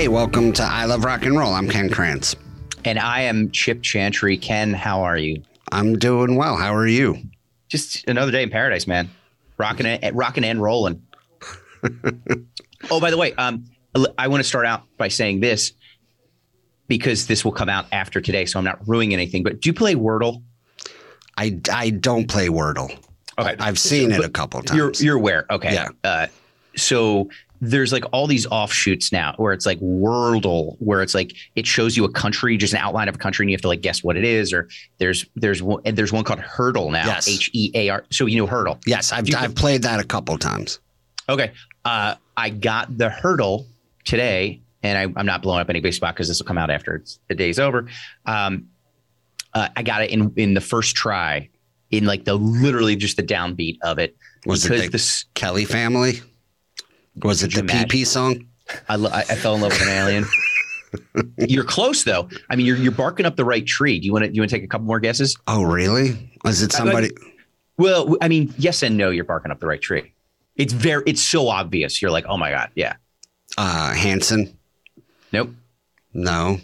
Hey, welcome to I Love Rock and Roll. I'm Ken Krantz. And I am Chip Chantry. Ken, how are you? I'm doing well. How are you? Just another day in paradise, man. Rocking it, rocking and rolling. oh, by the way, um, I want to start out by saying this because this will come out after today, so I'm not ruining anything. But do you play Wordle? I, I don't play Wordle. Okay, I've seen it a couple times. You're you're aware, okay? Yeah. Uh, so there's like all these offshoots now where it's like Wordle, where it's like it shows you a country, just an outline of a country, and you have to like guess what it is. Or there's there's one and there's one called Heardle now, Yes. H E A R. So you know Heardle. yes, I've, I've played that a couple times. Okay. Uh, I got the Heardle today, and I, I'm not blowing up any big spot because this will come out after it's, the day's over. Um, uh, I got it in in the first try, in like the literally just the downbeat of it. Was because it the this Kelly family? Was it the PP song? I, lo- I fell in love with an alien. you're close though. I mean, you're you're barking up the right tree. Do you want to you want to take a couple more guesses? Oh, really? Was it somebody? Well, I mean, yes and no. You're barking up the right tree. It's very it's so obvious. You're like, oh my god, yeah. Uh, Hanson? Nope. No.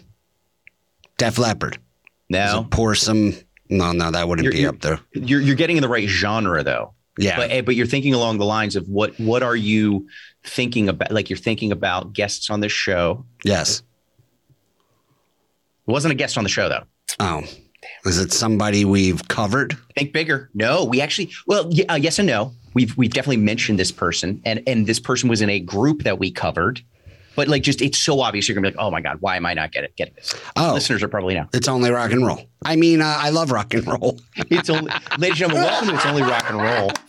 Def Leppard? No. some? No, no, that wouldn't You're- be you're- up there. You're you're getting in the right genre though. Yeah. but eh, but you're thinking along the lines of what what are you thinking about like you're thinking about guests on this show yes. it wasn't a guest on the show though Oh. Is it somebody we've covered? think bigger no we actually well y- uh, yes and no we've we've definitely mentioned this person and and this person was in a group that we covered but like just it's so obvious you're gonna be like oh my god why am i not getting getting this Oh. listeners are probably now It's only rock and roll. I mean, uh, I love rock and roll. it's only ladies and gentlemen welcome it's only rock and roll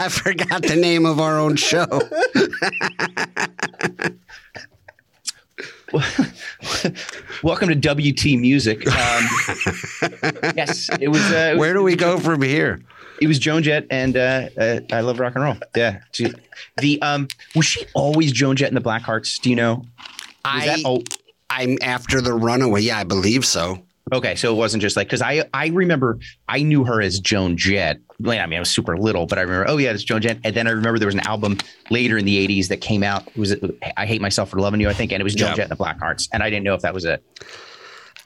I forgot the name of our own show. welcome to wt music um, yes it was uh, it was- Where do we go from here? It was Joan Jett and uh, uh, I love rock and roll. Yeah. She- the um was she always Joan Jett in the Blackhearts? Do you know? Was I, that oh I'm after the runaway. Yeah, I believe so. okay. So it wasn't just like because I I remember I knew her as Joan Jett. I mean, I was super little, but I remember, oh yeah, it's Joan Jett. And then I remember there was an album later in the '80s that came out. Was I Hate Myself for Loving You? I think, and it was Joan Yeah. Jett and the Blackhearts. And I didn't know if that was a,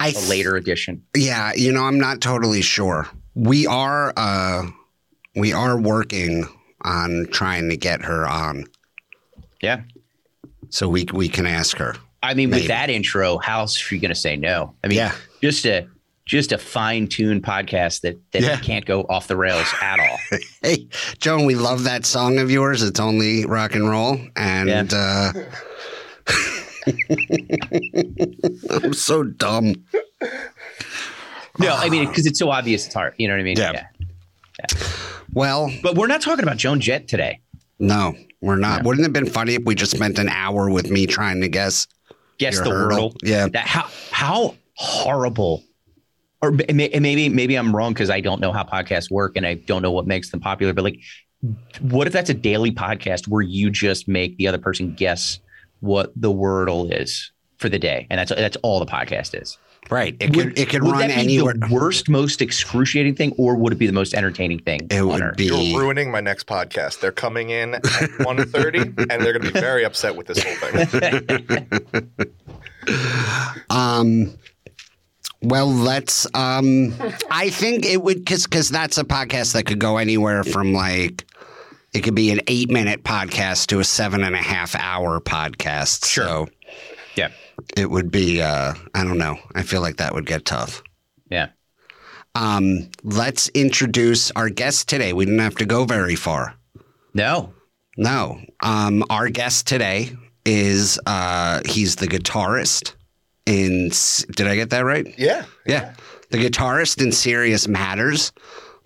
I a later edition. Yeah, you know, I'm not totally sure. We are uh we are working on trying to get her on Yeah. so we we can ask her. I mean, Maybe. with that intro, how's she going to say no? I mean, Yeah. just a just a fine tuned podcast that that Yeah. can't go off the rails at all. Hey, Joan, we love that song of yours. It's only rock and roll and uh I'm so dumb. No, I mean because it's so obvious it's hard. You know what I mean? yeah. Yeah. Well, But we're not talking about Joan Jett today. no, we're not. Yeah. Wouldn't it have been funny if we just spent an hour with me trying to guess? Guess the Heardle. wordle. Yeah. That how how horrible. Or ma- ma- maybe maybe I'm wrong because I don't know how podcasts work and I don't know what makes them popular. But like, what if that's a daily podcast where you just make the other person guess what the wordle is for the day, and that's that's all the podcast is. Right. It could Would- it could would run that be anywhere. The worst, most excruciating thing, or would it be the most entertaining thing? It on would earth? be You're ruining my next podcast. They're coming in at 1.30 and they're going to be very upset with this whole thing. Um, well, let's. Um, I think it would because because that's a podcast that could go anywhere from like it could be an eight minute podcast to a seven and a half hour podcast. Sure. So Yeah, it would be. Uh, I don't know. I feel like that would get tough. yeah. Um, let's introduce our guest today. We didn't have to go very far. No, No. Um, our guest today is uh, he's the guitarist in. Did I get that right? Yeah. Yeah. The guitarist in Serious Matters,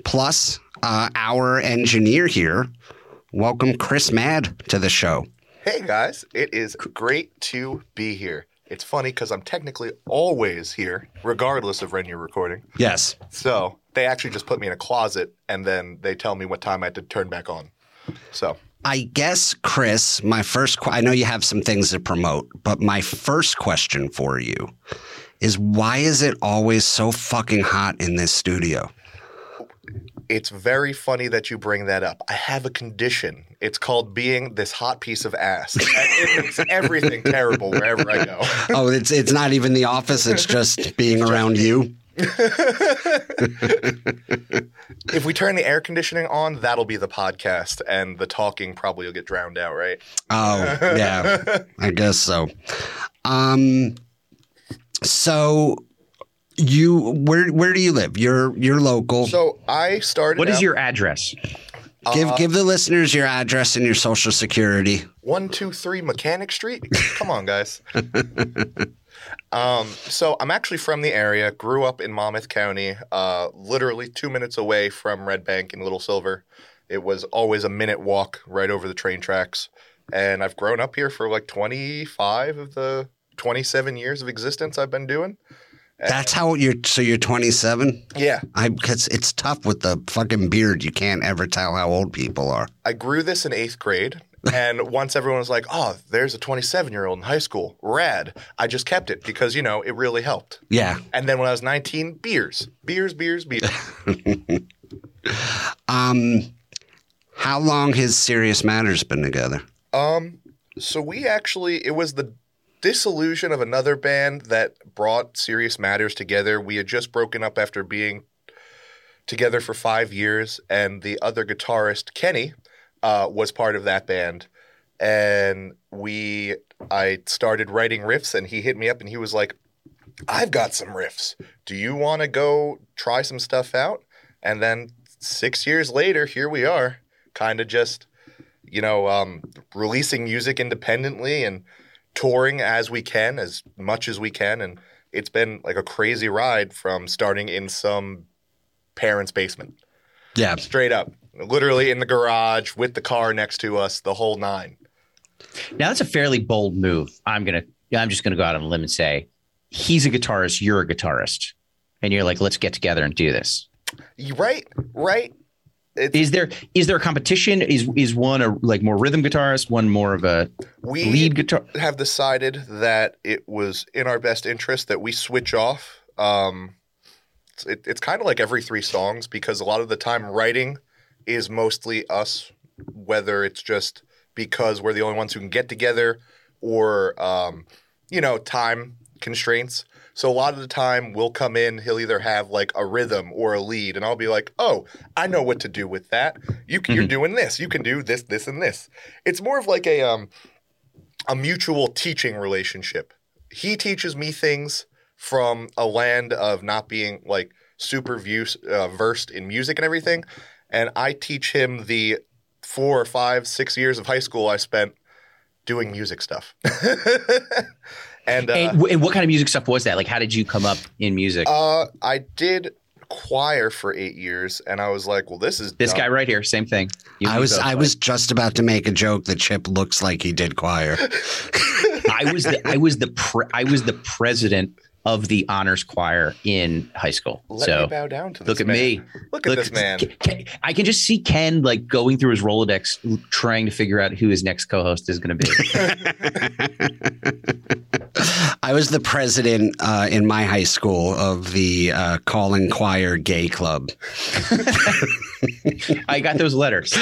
plus uh, our engineer here. Welcome, Chris Mad, to the show. Hey guys, it is great to be here. It's funny because I'm technically always here, regardless of when you're recording. Yes. So they actually just put me in a closet and then they tell me what time I had to turn back on. So I guess, Chris, my first, qu- I know you have some things to promote, but my first question for you is why is it always so fucking hot in this studio? It's very funny that you bring that up. I have a condition. It's called being this hot piece of ass. It makes everything terrible wherever I go. Oh, it's it's not even the office. It's just being around you. If we turn the air conditioning on, that'll be the podcast, and the talking probably will get drowned out, right? Oh, yeah. I guess so. Um so you where where do you live? You're you're local. So I started. What is out- your address? give give the listeners your address and your social security. one two three Mechanic Street? Come on, guys. um, so I'm actually from the area. Grew up in Monmouth County, uh, literally two minutes away from Red Bank in Little Silver. It was always a minute walk right over the train tracks, and I've grown up here for like 25 of the 27 years of existence I've been doing. That's how you're so you're 27? Yeah, I cuz it's tough with the fucking beard. You can't ever tell how old people are. I grew this in eighth grade. And once everyone was like, oh, there's a 27 year old in high school, rad. I just kept it because, you know, it really helped. Yeah. And then when I was 19, beers, beers, beers, beers. Um how long has Serious Matters been together? um, so we actually, it was the disillusion of another band that brought Serious Matters together. We had just broken up after being together for five years, and the other guitarist, Kenny, uh, was part of that band. And we, I started writing riffs, and he hit me up and he was like, I've got some riffs. Do you want to go try some stuff out? And then six years later, here we are, kind of just, you know, um, releasing music independently and touring as we can, as much as we can. And it's been like a crazy ride from starting in some parents' basement, Yeah. straight up, literally in the garage with the car next to us, the whole nine. Now that's a fairly bold move. I'm gonna I'm just gonna go out on a limb and say he's a guitarist, you're a guitarist. And you're like, let's get together and do this. Right, right. Is there is there a competition? Is is one a like more rhythm guitarist, one more of a we lead guitar? have decided that it was in our best interest that we switch off. Um, it's- it, it's kind of like every three songs because a lot of the time writing is mostly us, whether it's just because we're the only ones who can get together or, um, you know, time constraints. So a lot of the time we'll come in, he'll either have like a rhythm or a lead, and I'll be like, "Oh, I know what to do with that. You can, you're doing this. You can do this, this, and this." It's more of like a um, a mutual teaching relationship. He teaches me things from a land of not being like super view, uh, versed in music and everything, and I teach him the four or five, six years of high school I spent doing music stuff. and uh, and, and what kind of music stuff was that? Like, how did you come up in music? uh, I did choir for eight years, and I was like, "Well, this is this dumb. guy right here, same thing. You I was I bud. was just about to make a joke that Chip looks like he did choir. I was the I was the pre, I was the president of the honors choir in high school. Let so me bow down to this look at man. me. Look at this man. Ken- I can just see Ken like going through his Rolodex, trying to figure out who his next co-host is going to be. I was the president uh, in my high school of the uh, calling choir gay club. I got those letters.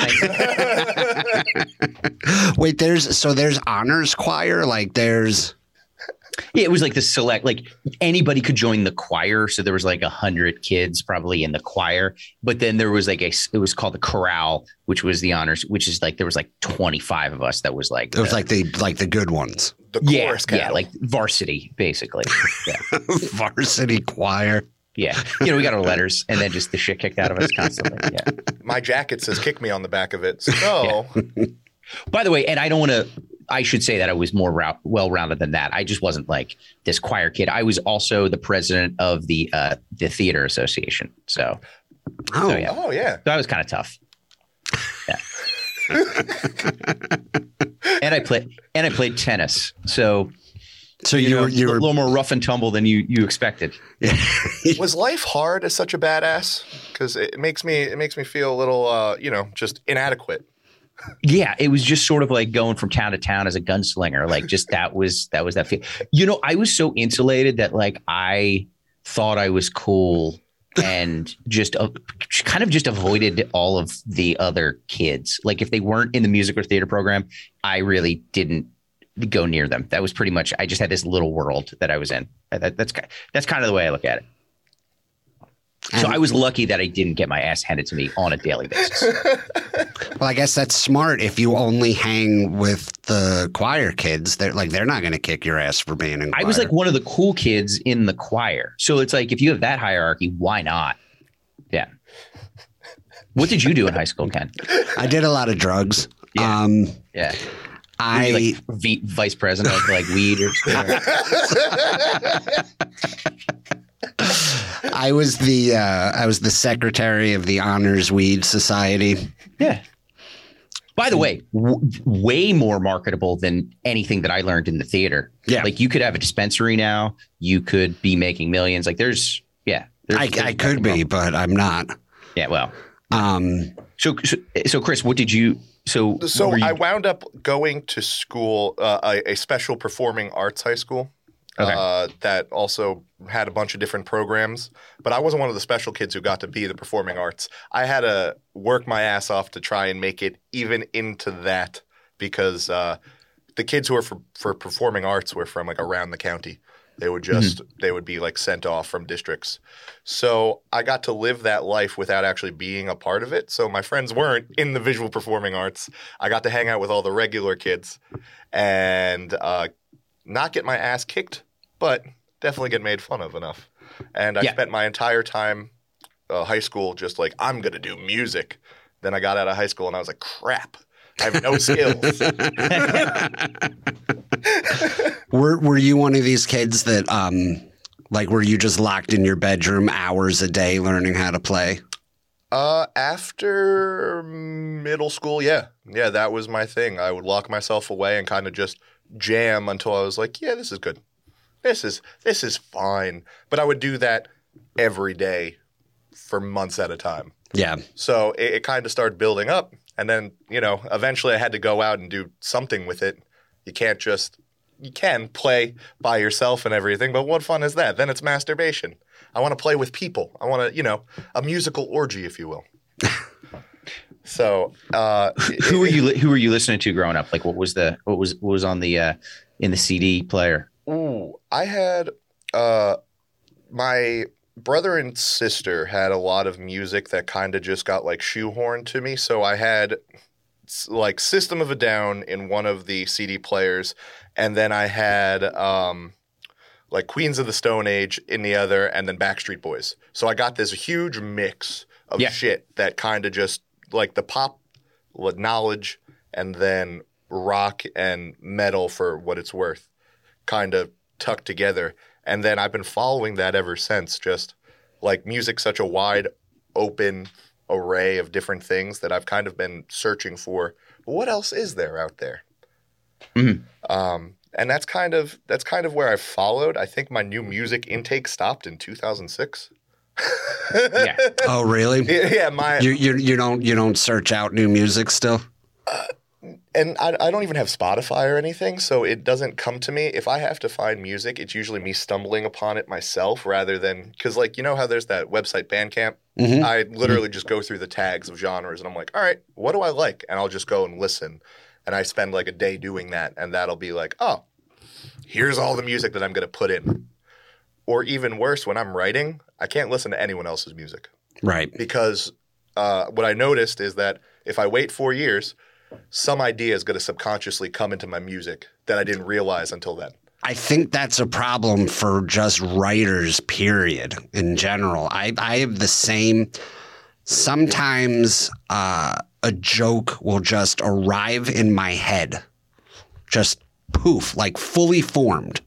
Wait, there's so there's honors choir. Like there's Yeah, it was like the select, like anybody could join the choir. So there was like a hundred kids probably in the choir, but then there was like a, it was called the chorale, which was the honors, which is like there was like twenty five of us. That was like, it was the- like the like the good ones. The yeah, chorus yeah, like varsity basically. Yeah, Varsity choir. yeah. You know, we got our letters and then just the shit kicked out of us constantly. Yeah. my jacket says "kick me" on the back of it. So By the way, and I don't want to. I should say that I was more rou- well-rounded than that. I just wasn't like this choir kid. I was also the president of the uh, the theater association. So Oh, yeah. oh yeah, that was kind of tough. Yeah. and I played and I played tennis. So so you, you, know, were you a little more rough and tumble than you you expected. was life hard as such a badass? Because it makes me it makes me feel a little uh, you know just inadequate. Yeah, it was just sort of like going from town to town as a gunslinger. Like just that was that was that feel. You know, I was so insulated that like I thought I was cool and just uh, kind of just avoided all of the other kids. Like if they weren't in the music or theater program, I really didn't go near them. That was pretty much. I just had this little world that I was in. That, that's that's kind of the way I look at it. So I was lucky that I didn't get my ass handed to me on a daily basis. Well, I guess that's smart. If you only hang with the choir kids, they're like they're not going to kick your ass for being in. Choir. I was like one of the cool kids in the choir. So it's like if you have that hierarchy, why not? Yeah. What did you do in high school, Ken? I did a lot of drugs. Yeah. Um, Yeah. I Were like v- vice president of like weed or I was the uh, I was the secretary of the Honors Weed Society. Yeah. By the way, w- way more marketable than anything that I learned in the theater. Yeah. Like you could have a dispensary now. You could be making millions. Like there's, yeah. There's, I, there's I could be, wrong. but I'm not. Yeah. Well, Um, so, so, so Chris, what did you, so, So you- I wound up going to school, uh, a, a special performing arts high school. Okay. Uh, that also had a bunch of different programs, but I wasn't one of the special kids who got to be the performing arts. I had to work my ass off to try and make it even into that because uh, the kids who were for, for performing arts were from like around the county. They would just they would be like sent off from districts. So I got to live that life without actually being a part of it. So my friends weren't in the visual performing arts. I got to hang out with all the regular kids and uh, not get my ass kicked, but definitely get made fun of enough. And I Yeah. spent my entire time uh, high school just like I'm gonna do music. Then I got out of high school and I was like, crap. I have no skills. were Were you one of these kids that um, like were you just locked in your bedroom hours a day learning how to play? Uh, after middle school, yeah, yeah, that was my thing. I would lock myself away and kind of just jam until I was like, yeah, this is good. This is this is fine. But I would do that every day for months at a time. Yeah. So it, it kind of started building up, and then you know, eventually I had to go out and do something with it. You can't just you can play by yourself and everything, but what fun is that? Then it's masturbation. I want to play with people. I want to, you know, a musical orgy, if you will. so, uh, who were you, who were you listening to growing up? Like what was the, what was, what was on the, uh, in the CD player? Ooh, I had uh, my brother and sister had a lot of music that kind of just got like shoehorned to me. So I had like System of a Down in one of the CD players, and then I had um, like Queens of the Stone Age in the other, and then Backstreet Boys. So I got this huge mix of Yeah. shit that kind of just like the pop like, knowledge, and then rock and metal for what it's worth kind of tucked together. And then I've been following that ever since. Just like music, such a wide open array of different things that I've kind of been searching for. What else is there out there? Mhm. Um, and that's kind of that's kind of where I followed. I think my new music intake stopped in 2006. Yeah. Oh, really? Yeah, yeah, my You you you don't you don't search out new music still? And I, I don't even have Spotify or anything, so it doesn't come to me. If I have to find music, it's usually me stumbling upon it myself rather than because, like, you know how there's that website Bandcamp. Mhm. I literally just go through the tags of genres, and I'm like, all right, what do I like? And I'll just go and listen, and I spend like a day doing that, and that'll be like, oh, here's all the music that I'm going to put in. Or even worse, when I'm writing, I can't listen to anyone else's music Right. because uh, what I noticed is that if I wait four years, some idea is going to subconsciously come into my music that I didn't realize until then. I think that's a problem for just writers, period, in general. I, I have the same. Sometimes uh, a joke will just arrive in my head, just poof, like fully formed.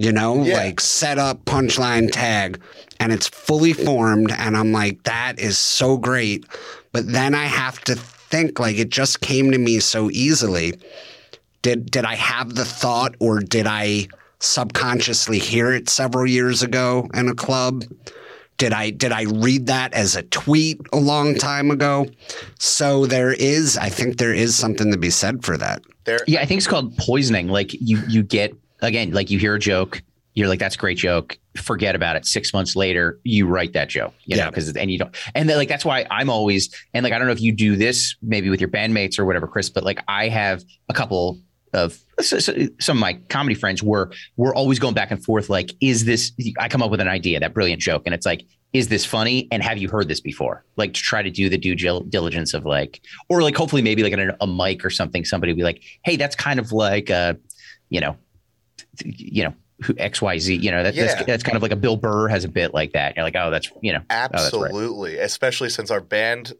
You know, Yeah. like set up, punchline, tag, and it's fully formed. And I'm like, that is so great. But then I have to think, like, it just came to me so easily did did I have the thought or did I subconsciously hear it several years ago in a club? Did I did I read that as a tweet a long time ago? So there is I think there is something to be said for that. There, Yeah, I think it's called poisoning. Like you, you get again, like you hear a joke, you're like, that's a great joke. Forget about it. Six months later, you write that joke, you know, Yeah. because and you don't, and then, like that's why I'm always and like I don't know if you do this maybe with your bandmates or whatever, Chris, but like I have a couple of so- so- some of my comedy friends were we're always going back and forth. Like, is this? I come up with an idea, that brilliant joke, and it's like, is this funny? And have you heard this before? Like to try to do the due diligence of like, or like hopefully maybe like a, a mic or something, somebody be like, hey, that's kind of like uh, you know, you know. Who- XYZ, you know, that, Yeah. that's, that's kind of like a Bill Burr has a bit like that. You're like, oh, that's, you know, that's right. Absolutely, especially since our band,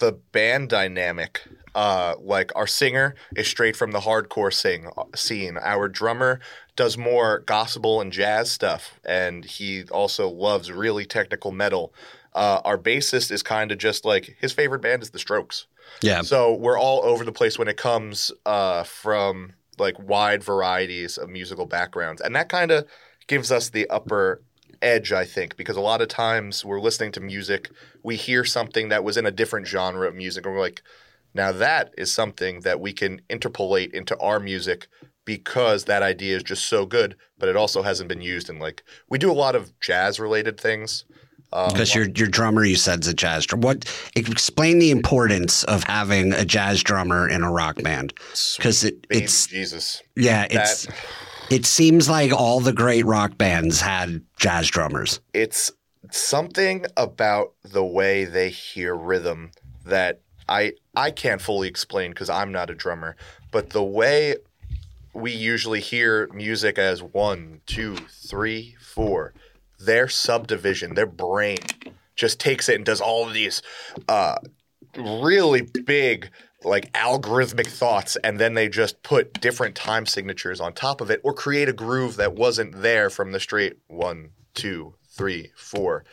the band dynamic, uh, like our singer is straight from the hardcore sing scene. Our drummer does more gospel and jazz stuff, and he also loves really technical metal. Uh, our bassist is kind of just like his favorite band is The Strokes. Yeah. So we're all over the place when it comes uh, from like wide varieties of musical backgrounds, and that kind of gives us the upper edge, I think, because a lot of times we're listening to music, we hear something that was in a different genre of music, and we're like, now that is something that we can interpolate into our music because that idea is just so good, but it also hasn't been used in like we do a lot of jazz related things. Um, Because your your drummer, you said, is a jazz drummer. What explain the importance of having a jazz drummer in a rock band? Because it, it's Jesus. yeah, it's That it seems like all the great rock bands had jazz drummers. it's something about the way they hear rhythm that I I can't fully explain because I'm not a drummer, but the way we usually hear music as one, two, three, four, their subdivision, their brain just takes it and does all of these uh, really big like algorithmic thoughts and then they just put different time signatures on top of it or create a groove that wasn't there from the straight one two three four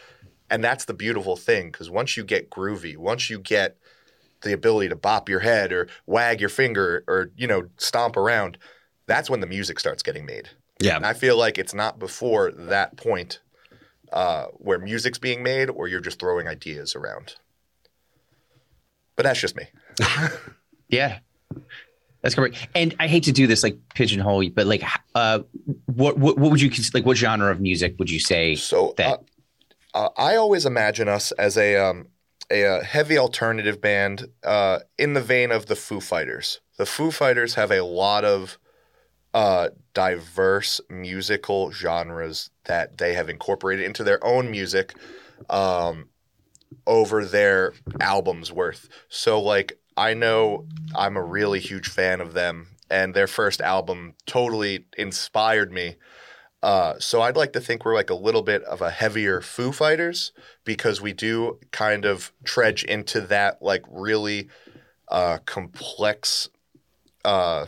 and that's the beautiful thing because once you get groovy once you get the ability to bop your head or wag your finger or you know stomp around that's when the music starts getting made Yeah. and i feel like it's not before that point uh, where music's being made or you're just throwing ideas around but that's just me Yeah. That's correct. And I hate to do this like pigeonhole, you, but like, uh, what, what, what would you, like, what genre of music would you say? So uh, that- uh, I always imagine us as a um, a, uh heavy alternative band uh, in the vein of the Foo Fighters. The Foo Fighters have a lot of uh, diverse musical genres that they have incorporated into their own music um, over their albums worth. So like I know I'm a really huge fan of them and their first album totally inspired me. Uh, so I'd like to think we're like a little bit of a heavier Foo Fighters because we do kind of trudge into that like really uh, complex uh,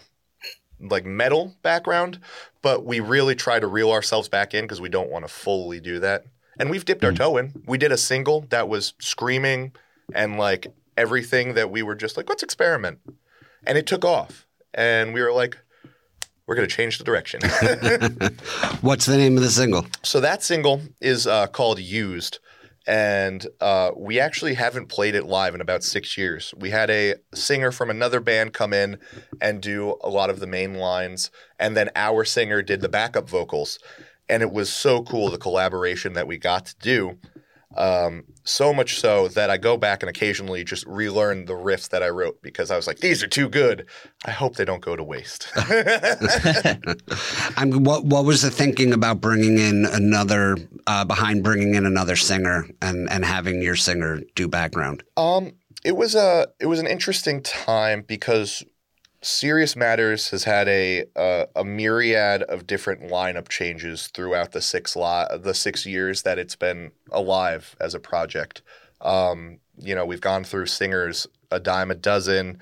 like metal background, but we really try to reel ourselves back in because we don't want to fully do that. And we've dipped our toe in. We did a single that was screaming and like everything that we were just like, let's experiment. And it took off. And we were like, we're going to change the direction. What's the name of the single? so that single is uh, called Used. And uh, we actually haven't played it live in about six years. We had a singer from another band come in and do a lot of the main lines. And then our singer did the backup vocals. And it was so cool, the collaboration that we got to do. Um, so much so that I go back and occasionally just relearn the riffs that I wrote because I was like, these are too good. I hope they don't go to waste. I'm, what what was the thinking about bringing in another uh, behind bringing in another singer and and having your singer do background? Um, it was a it was an interesting time because Serious Matters has had a a, a myriad of different lineup changes throughout the six li- the six years that it's been alive as a project. Um, you know, we've gone through singers a dime a dozen.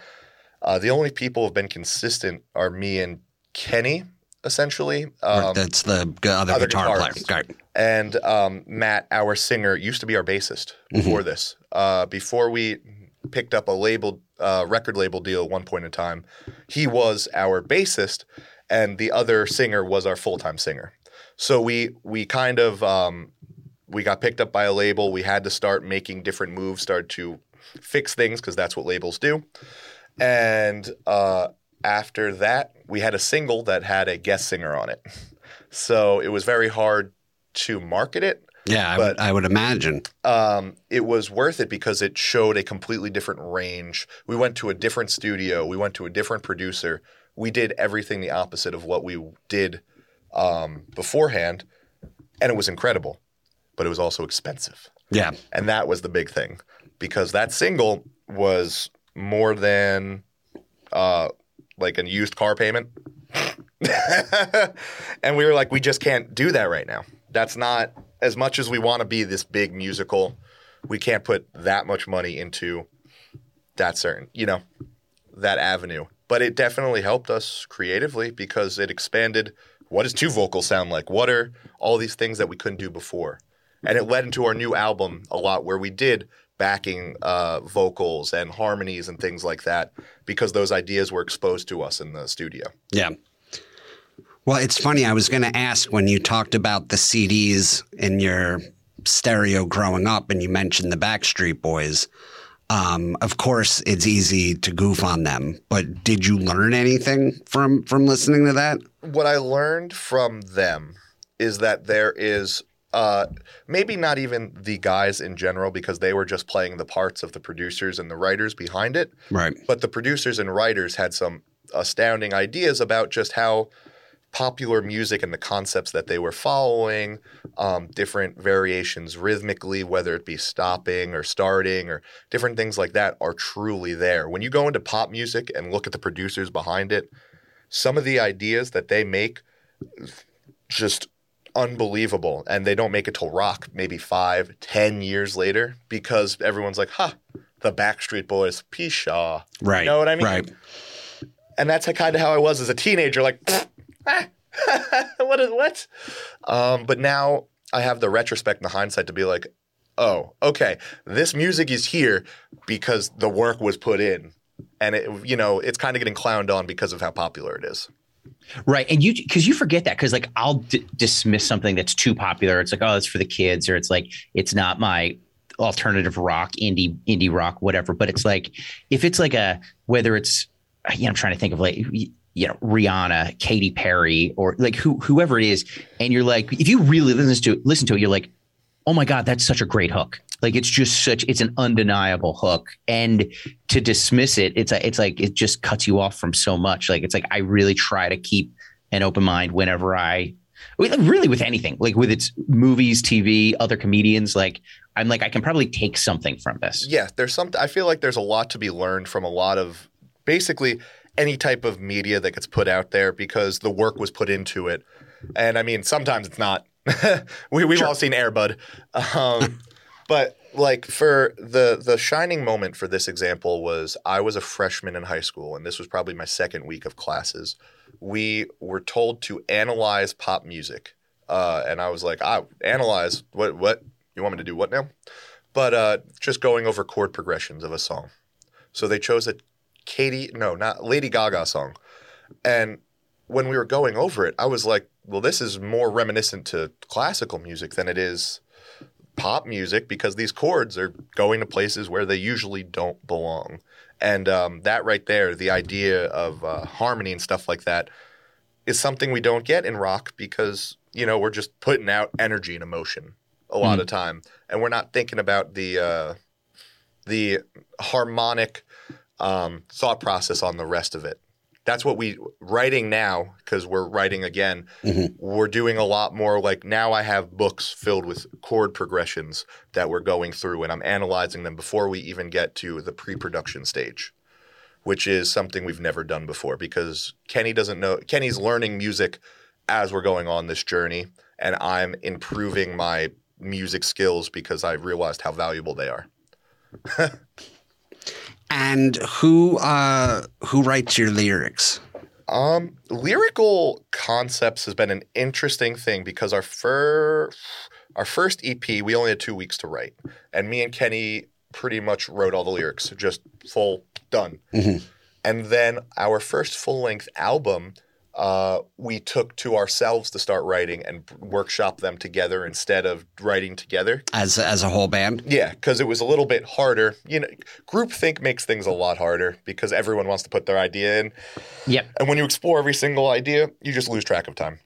Uh, the only people who've been consistent are me and Kenny, essentially. Um, that's the other, other guitar guitarists. player. Right. and um, Matt, our singer, used to be our bassist before this. Uh, before we picked up a label, uh, record label deal at one point in time, he was our bassist, and the other singer was our full time singer. So we we kind of um, we got picked up by a label. We had to start making different moves, start to fix things because that's what labels do. And uh, after that, we had a single that had a guest singer on it. So it was very hard to market it. Yeah, I But- would, I would imagine. Um, it was worth it because it showed a completely different range. We went to a different studio. We went to a different producer. We did everything the opposite of what we did um, beforehand, and it was incredible. But it was also expensive. Yeah. And that was the big thing because that single was more than uh, like a used car payment. and we were like, we just can't do that right now. That's not as much as we want to be this big musical. We can't put that much money into that certain, you know, that avenue. But it definitely helped us creatively because it expanded what does two vocals sound like? What are all these things that we couldn't do before? And it led into our new album a lot where we did backing uh, vocals and harmonies and things like that because those ideas were exposed to us in the studio. Yeah. Well, it's funny. I was going to ask when you talked about the CDs in your stereo growing up and you mentioned the Backstreet Boys. Um, of course, it's easy to goof on them, but did you learn anything from from listening to that? what I learned from them is that there is uh, maybe not even the guys in general because they were just playing the parts of the producers and the writers behind it, Right. but the producers and writers had some astounding ideas about just how popular music and the concepts that they were following, um, different variations rhythmically, whether it be stopping or starting or different things like that, are truly there. When you go into pop music and look at the producers behind it, some of the ideas that they make just unbelievable and they don't make it till rock maybe five ten years later because everyone's like huh the backstreet boys Pishaw. Right. you know what i mean Right. and that's kind of how i was as a teenager like what is what um, but now i have the retrospect and the hindsight to be like oh okay this music is here because the work was put in and it you know it's kind of getting clowned on because of how popular it is Right. And you, because you forget that, because like I'll d- dismiss something that's too popular. It's like, oh, it's for the kids, or it's like, it's not my alternative rock, indie, indie rock, whatever. But it's like, if it's like a, whether it's, you know, I'm trying to think of like, you know, Rihanna, Katy Perry, or like who, whoever it is. And you're like, if you really listen to it, listen to it, you're like, oh my God, that's such a great hook. Like it's just such, it's an undeniable hook. And to dismiss it, it's a, it's like it just cuts you off from so much. Like it's like I really try to keep an open mind whenever I really with anything, like with its movies, TV, other comedians. Like I'm like I can probably take something from this. yeah, there's some. I feel like there's a lot to be learned from a lot of basically any type of media that gets put out there because the work was put into it. And I mean, sometimes it's not. we, we've all seen Airbud, um, but like for the the shining moment for this example was I was a freshman in high school, and this was probably my second week of classes. We were told to analyze pop music, uh, and I was like, "I analyze what? What you want me to do? What now?" but uh, just going over chord progressions of a song. So they chose a Katie, no, not Lady Gaga song. And when we were going over it, I was like, well, this is more reminiscent to classical music than it is pop music because these chords are going to places where they usually don't belong. And um, that right there, the idea of uh, harmony and stuff like that, is something we don't get in rock because, you know, we're just putting out energy and emotion a lot of time. And we're not thinking about the uh, the harmonic um, thought process on the rest of it. That's what we writing now because we're writing again. We're doing a lot more. Like now, I have books filled with chord progressions that we're going through, and I'm analyzing them before we even get to the pre-production stage, which is something we've never done before. Because Kenny doesn't know. Kenny's learning music as we're going on this journey, and I'm improving my music skills because I realized how valuable they are. And who uh, who writes your lyrics? Um, lyrical concepts has been an interesting thing because our fir- our first EP we only had two weeks to write, and me and Kenny pretty much wrote all the lyrics, just full done. And then our first full length album, uh, we took to ourselves to start writing and workshop them together instead of writing together. As as a whole band? Yeah, because it was a little bit harder. You know, groupthink makes things a lot harder because everyone wants to put their idea in. Yep. And when you explore every single idea, you just lose track of time.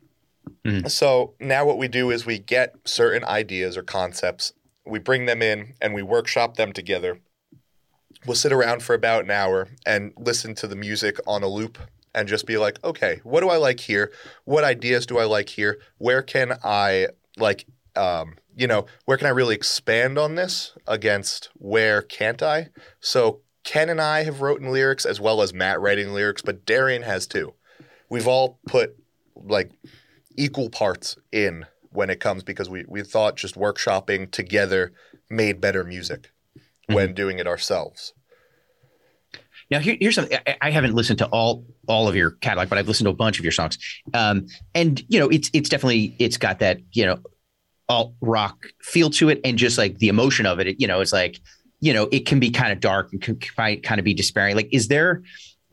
Mhm. So now what we do is we get certain ideas or concepts, we bring them in and we workshop them together. We'll sit around for about an hour and listen to the music on a loop and just be like, okay, what do I like here? What ideas do I like here? Where can I like um, you know, where can I really expand on this against where can't I? So Ken and I have written lyrics as well as Matt writing lyrics, but Darian has too. We've all put like equal parts in when it comes because we, we thought just workshopping together made better music when doing it ourselves. Now, here, here's something I, I haven't listened to all all of your catalog, but I've listened to a bunch of your songs, um, and you know, it's it's definitely it's got that you know alt rock feel to it, and just like the emotion of it. it you know, it's like you know, it can be kind of dark and can kind of be despairing. Like, is there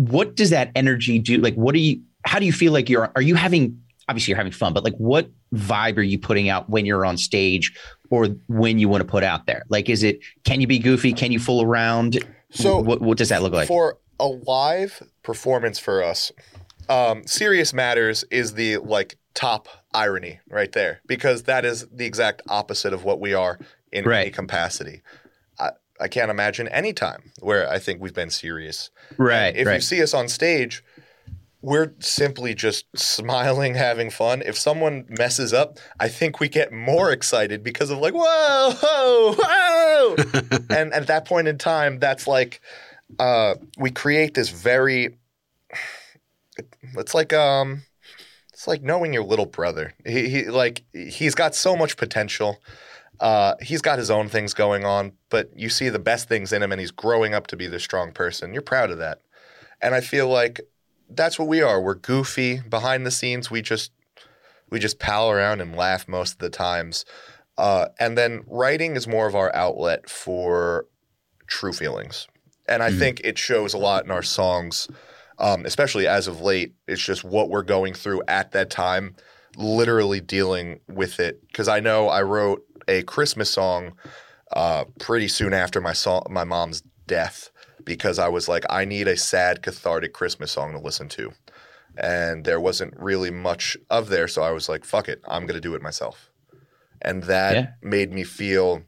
what does that energy do? Like, what do you? How do you feel like you're? Are you having? Obviously, you're having fun, but like, what vibe are you putting out when you're on stage, or when you want to put out there? Like, is it? Can you be goofy? Can you fool around? So what, what does that look like? For a live performance for us, um, Serious Matters is the like top irony right there because that is the exact opposite of what we are in Right. any capacity. I, I can't imagine any time where I think we've been serious. right, If right. you see us on stage, we're simply just smiling, having fun. If someone messes up, I think we get more excited because of like, whoa, whoa, whoa. and at that point in time, that's like uh, we create this very. It's like um, it's like knowing your little brother. He, he like he's got so much potential. Uh, he's got his own things going on, but you see the best things in him, and he's growing up to be this strong person. You're proud of that, and I feel like that's what we are. We're goofy behind the scenes. We just we just pal around and laugh most of the times. Uh, and then writing is more of our outlet for true feelings. And I Mhm. think it shows a lot in our songs, um, especially as of late. It's just what we're going through at that time, literally dealing with it. Because I know I wrote a Christmas song uh, pretty soon after my song, my mom's death, because I was like, I need a sad, cathartic Christmas song to listen to, and there wasn't really much of there. So I was like, fuck it, I'm gonna do it myself, and that Yeah. made me feel.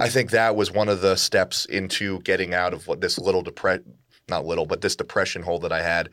I think that was one of the steps into getting out of what this little depression, not little, but this depression hole that I had.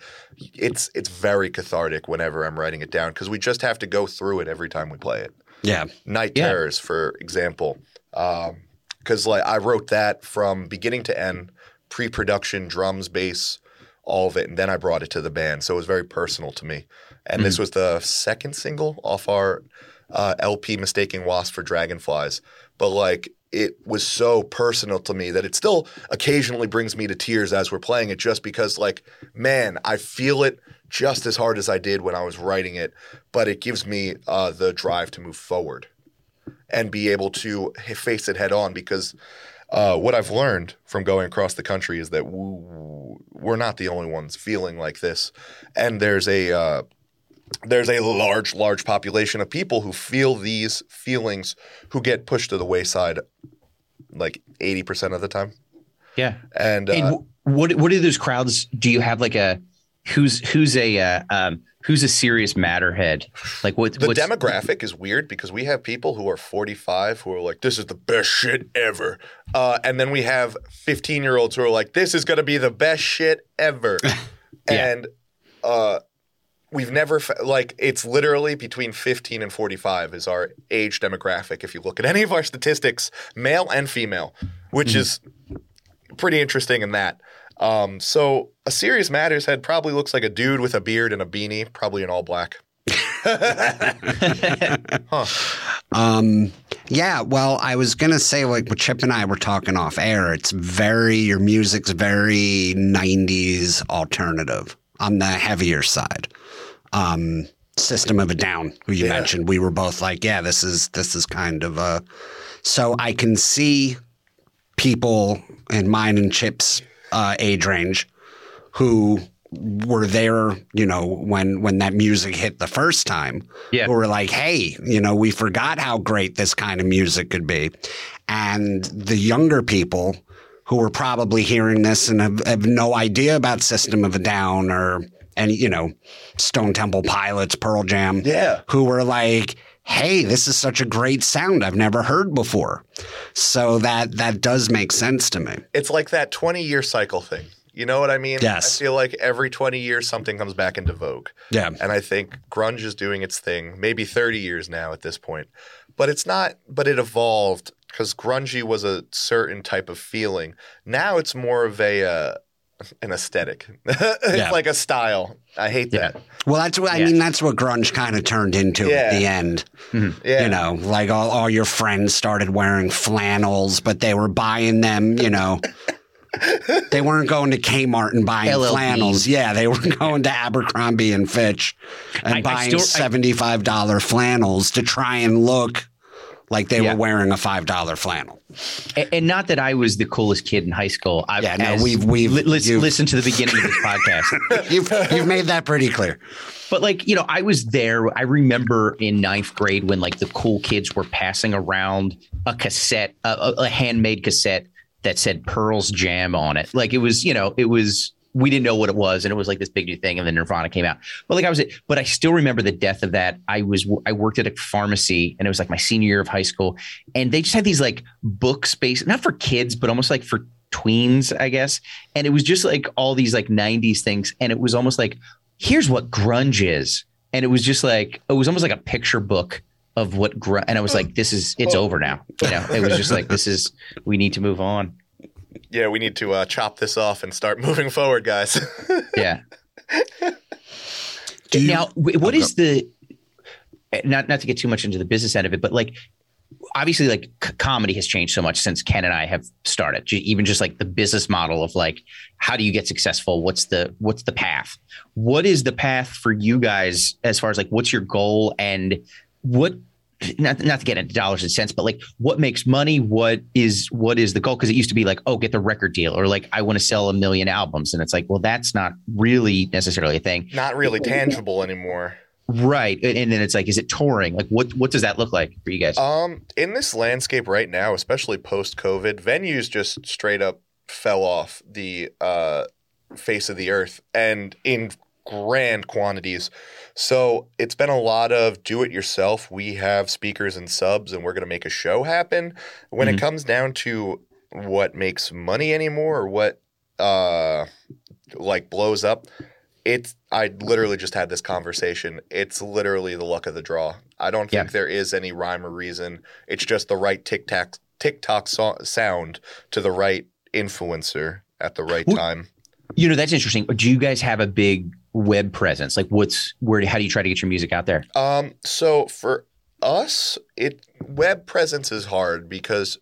It's it's very cathartic whenever I'm writing it down because we just have to go through it every time we play it. Yeah. Night Yeah. Terrors, for example, um, because like I wrote that from beginning to end, pre-production, drums, bass, all of it, and then I brought it to the band, so it was very personal to me. And this was the second single off our uh, LP, "Mistaking Wasp for Dragonflies," but like it was so personal to me that it still occasionally brings me to tears as we're playing it, just because like man, I feel it just as hard as I did when I was writing it, but it gives me uh, the drive to move forward and be able to face it head on because uh, what I've learned from going across the country is that we're not the only ones feeling like this, and there's a uh, there's a large, large population of people who feel these feelings who get pushed to the wayside, like eighty percent of the time. yeah. And, uh, And what what are those crowds? Do you have like a who's who's a uh, um, who's a serious matterhead? Like what the demographic is weird because we have people who are 45 who are like, this is the best shit ever. Uh, and then we have 15 year olds who are like, this is going to be the best shit ever. Yeah. And uh, we've never, fa- like, it's literally between 15 and 45 is our age demographic. If you look at any of our statistics, male and female, which is pretty interesting in that. Um, so a serious matters head probably looks like a dude with a beard and a beanie, probably in all black. Um, yeah, well, I was gonna say like what Chip and I were talking off air. It's very your music's very '90s alternative on the heavier side. Um, System of a Down, who you Yeah. mentioned, we were both like, yeah, this is this is kind of a. So I can see people in mine and Chip's uh, age range who were there, you know, when when that music hit the first time. Yeah. Who were like, hey, you know, we forgot how great this kind of music could be. And the younger people who were probably hearing this and have, have no idea about System of a Down or and you know, Stone Temple Pilots, Pearl Jam, Yeah. who were like, "Hey, this is such a great sound I've never heard before." So that that does make sense to me. It's like that 20 year cycle thing. You know what I mean? Yes. I feel like every 20 years something comes back into vogue. Yeah. And I think grunge is doing its thing, maybe 30 years now at this point. But it's not, but it evolved because grungy was a certain type of feeling. Now it's more of a, uh, an aesthetic. it's Yeah. like a style. I hate that. Well, that's what I Yeah. mean. That's what grunge kind of turned into at the end. Mm-hmm. Yeah. You know, like all, all your friends started wearing flannels, but they were buying them, you know. they weren't going to Kmart and buying LLBs. flannels. Yeah, they were going to Abercrombie and Fitch and I- I buying still- $75 flannels to try and look like they Yeah. were wearing a $5 flannel. And, and not that I was the coolest kid in high school. I, Yeah, no, we've- we've- li- listen, listen to the beginning of this podcast. You've, you've made that pretty clear. But like, you know, I was there. I remember in ninth grade when like the cool kids were passing around a cassette, a, a handmade cassette that said Pearl's Jam on it. Like it was, you know, it was. We didn't know what it was, and it was like this big new thing. And then Nirvana came out. But like I was, but I still remember the death of that. I was, I worked at a pharmacy, and it was like my senior year of high school, and they just had these like book space, not for kids, but almost like for tweens, I guess. And it was just like all these like '90s things, and it was almost like here's what grunge is. And it was just like, it was almost like a picture book of what grunge. And I was hmm. like, this is, it's over now. You know, it was just like, this is, we need to move on. Yeah, we need to uh, chop this off and start moving forward, guys. Yeah. You- now, what is the, not, not to get too much into the business end of it, but like, obviously like c- comedy has changed so much since Ken and I have started. Ju- Even just like the business model of like, how do you get successful? What's the what's the path? What is the path for you guys as far as like what's your goal and what? Not, not to get into dollars and cents, but like what makes money? What is what is the goal? Because it used to be like, oh, get the record deal, or like I want to sell a million albums, and it's like, well, that's not really necessarily a thing. Not really tangible anymore. Right. And, and then it's like, is it touring? Like what what does that look like for you guys? Um, in this landscape right now, especially post COVID, venues just straight up fell off the uh, face of the earth and in grand quantities. So it's been a lot of do it yourself. We have speakers and subs, and we're going to make a show happen. When Mhm. it comes down to what makes money anymore or what uh, like blows up, it's I literally just had this conversation. It's literally the luck of the draw. I don't think Yeah. there is any rhyme or reason. It's just the right TikTok TikTok so- sound to the right influencer at the right Who- time. You know, that's interesting. Do you guys have a big web presence? Like what's where how do you try to get your music out there? Um, so for us, it web presence is hard because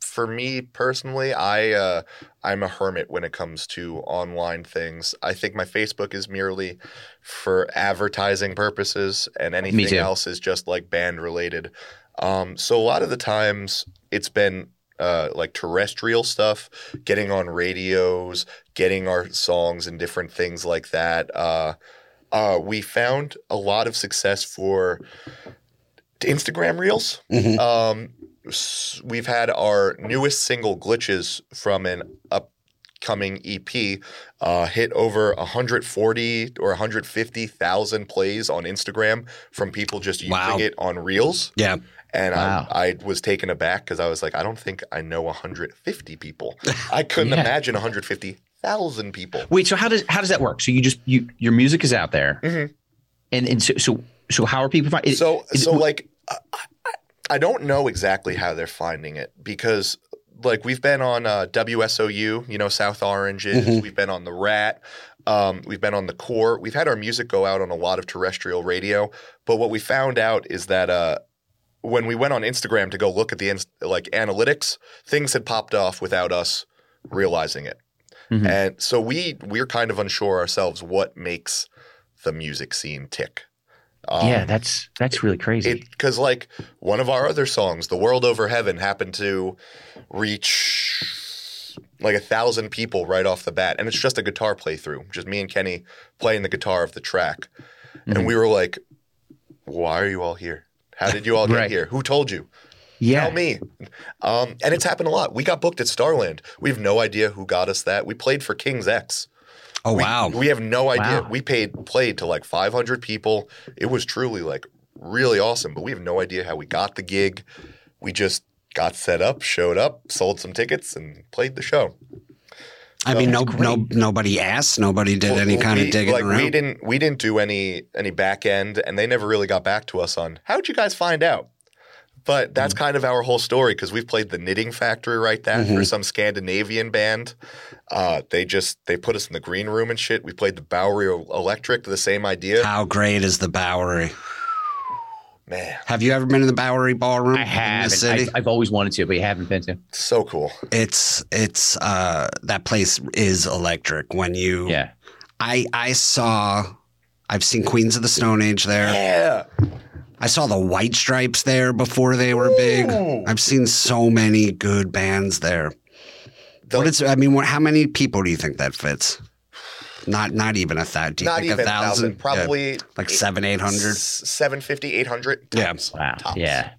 for me personally, I uh, I'm a hermit when it comes to online things. I think my Facebook is merely for advertising purposes, and anything else is just like band related. Um, so a lot of the times it's been uh, like terrestrial stuff, getting on radios, getting our songs and different things like that. Uh, uh, we found a lot of success for Instagram Reels. Mhm. Um, we've had our newest single, Glitches, from an upcoming EP, uh, hit over 140 or 150,000 plays on Instagram from people just using Wow. it on Reels. Yeah. And Wow. I, I was taken aback because I was like, I don't think I know 150 people. I couldn't Yeah. imagine 150,000 people. Wait, so how does how does that work? So you just you your music is out there, Mhm. and and so so so how are people finding? So, is- so like, I- don't know exactly how they're finding it because, like, we've been on uh, WSOU, you know, South Oranges. Mhm. We've been on the Rat. Um, we've been on the Core. We've had our music go out on a lot of terrestrial radio. But what we found out is that uh, when we went on Instagram to go look at the like analytics, things had popped off without us realizing it. Mhm. And so we we're kind of unsure ourselves what makes the music scene tick. Um, yeah, that's that's really crazy. because like one of our other songs the world over heaven happened to reach like a thousand people right off the bat and it's just a guitar playthrough just me and kenny playing the guitar of the track Mhm. and we were like why are you all here how did you all get Right. here who told you yeah, tell me um, and it's happened a lot we got booked at starland we have no idea who got us that we played for king's x Oh We- wow. We have no idea. Wow. We paid played to like 500 people. It was truly like really awesome, but we have no idea how we got the gig. We just got set up, showed up, sold some tickets, and played the show. I mean, no, no, nobody asked. Nobody did Well, any kind we- of digging like around. we didn't we didn't do any any back end, and they never really got back to us on how'd you guys find out. But that's Mm. kind of our whole story because we've played the Knitting Factory right that Mm-hmm. for some Scandinavian band. Uh, they just they put us in the green room and shit. We played the Bowery Electric, the same idea. How great is the Bowery? Man, Have you ever been to the Bowery Ballroom I haven't. I, I've always wanted to, but you haven't been to. so cool. it's it's uh that place is electric. When you, Yeah. I I saw, I've seen Queens of the Stone Age there. Yeah. I saw the White Stripes there before they were big. I've seen so many good bands there. The- What is? I mean, what, how many people do you think that fits? Not not even a thousand. Do you Not think even a thousand? Yeah, Probably like seven, eight hundred. 750, 800. Yeah. Wow. Tops. Yeah.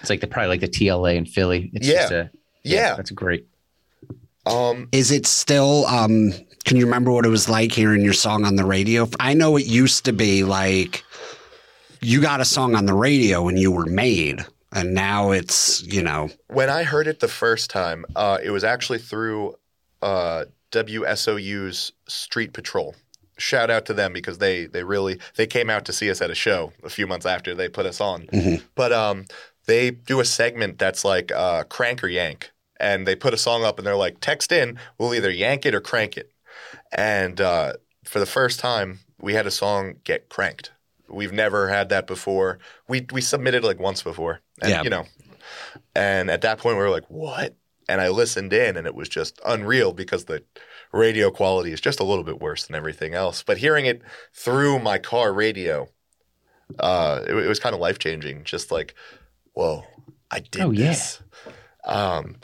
It's like the probably like the TLA in Philly. It's Yeah. just a, Yeah. That's great. Um, Is it still? Um, can you remember what it was like hearing your song on the radio? I know it used to be like you got a song on the radio when you were made, and now it's you know when I heard it the first time, uh, it was actually through uh, WSOU's Street Patrol. Shout out to them because they they really they came out to see us at a show a few months after they put us on. But um, they do a segment that's like uh, crank or yank, and they put a song up and they're like, text in, we'll either yank it or crank it. And uh, for the first time, we had a song get cranked. We've never had that before. We we submitted like once before, and Yeah. you know, and at that point we were like, what? And I listened in, and it was just unreal because the radio quality is just a little bit worse than everything else. But hearing it through my car radio, uh, it, it was kind of life changing. Just like, whoa, I did Oh, yeah. this. Um,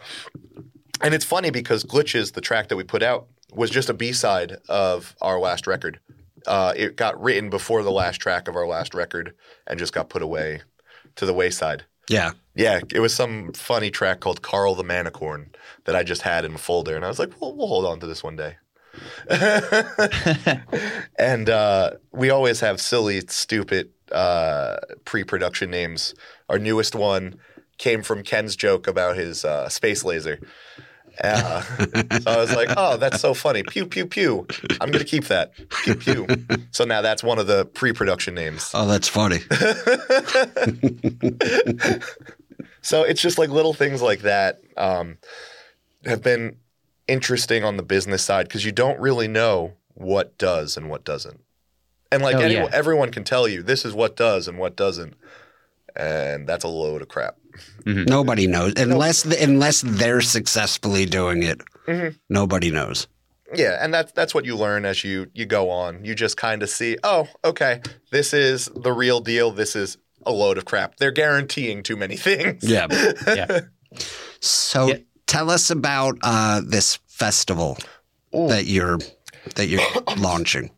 and it's funny because Glitches, the track that we put out, was just a B side of our last record. Uh, it got written before the last track of our last record and just got put away to the wayside. yeah. Yeah, it was some funny track called Carl the Manicorn that I just had in a folder, and I was like, "Well, we'll hold on to this one day." and uh, we always have silly, stupid uh, pre-production names. Our newest one came from Ken's joke about his uh, space laser. Uh, so I was like, "Oh, that's so funny!" Pew pew pew. I'm gonna keep that. Pew pew. So now that's one of the pre-production names. Oh, that's funny. So it's just like little things like that um, have been interesting on the business side because you don't really know what does and what doesn't. And like Oh, anyone, yeah. everyone can tell you this is what does and what doesn't, and that's a load of crap. Nobody knows unless unless they're successfully doing it. Mhm. Nobody knows. Yeah, and that's that's what you learn as you you go on. You just kind of see, oh, okay, this is the real deal. This is a load of crap. They're guaranteeing too many things. Yeah. Yeah. So Yeah. tell us about uh, this festival Ooh. that you're that you're launching.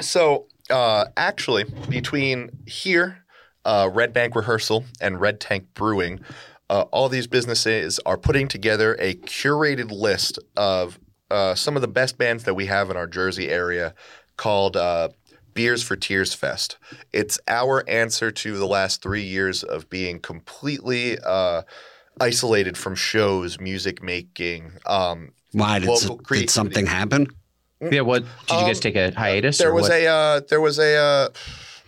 So, uh, actually, between here, uh, Red Bank Rehearsal, and Red Tank Brewing, uh, all these businesses are putting together a curated list of uh, some of the best bands that we have in our Jersey area called uh, Beers for Tears Fest. It's our answer to the last three years of being completely uh, isolated from shows, music making. Um, Why did, Local did something happen? Yeah. What did you guys Um, take a hiatus? there or was what? a uh, there was a uh,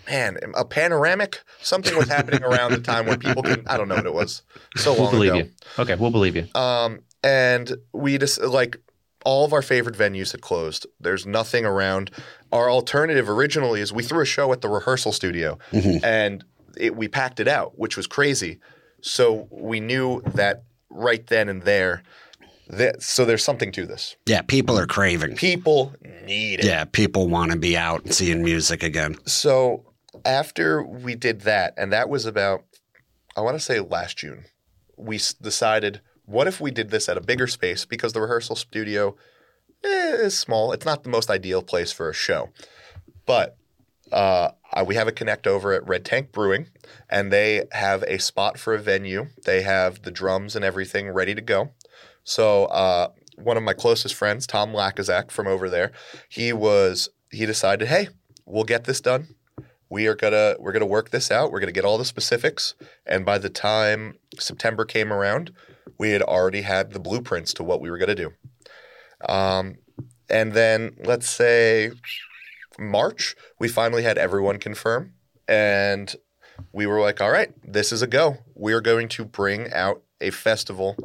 man a panoramic something was happening around the time when people can I don't know what it was so We'll long believe ago. you. Okay, we'll believe you. Um, and we just like all of our favorite venues had closed. There's nothing around. Our alternative originally is we threw a show at the rehearsal studio Mhm. and it, we packed it out, which was crazy. So we knew that right then and there. That, so there's something to this. Yeah, people are craving. People need it. Yeah, people want to be out and seeing music again. So after we did that, and that was about, I want to say last June, we decided, what if we did this at a bigger space? Because the rehearsal studio eh, is small. It's not the most ideal place for a show. But uh, we have a connect over at Red Tank Brewing, and they have a spot for a venue. They have the drums and everything ready to go. So uh, one of my closest friends, Tom Lakazak from over there. He was he decided, hey, we'll get this done. We are gonna we're gonna work this out. We're gonna get all the specifics. And by the time September came around, we had already had the blueprints to what we were gonna do. Um, and then let's say March, we finally had everyone confirm, and we were like, all right, this is a go. We are going to bring out a festival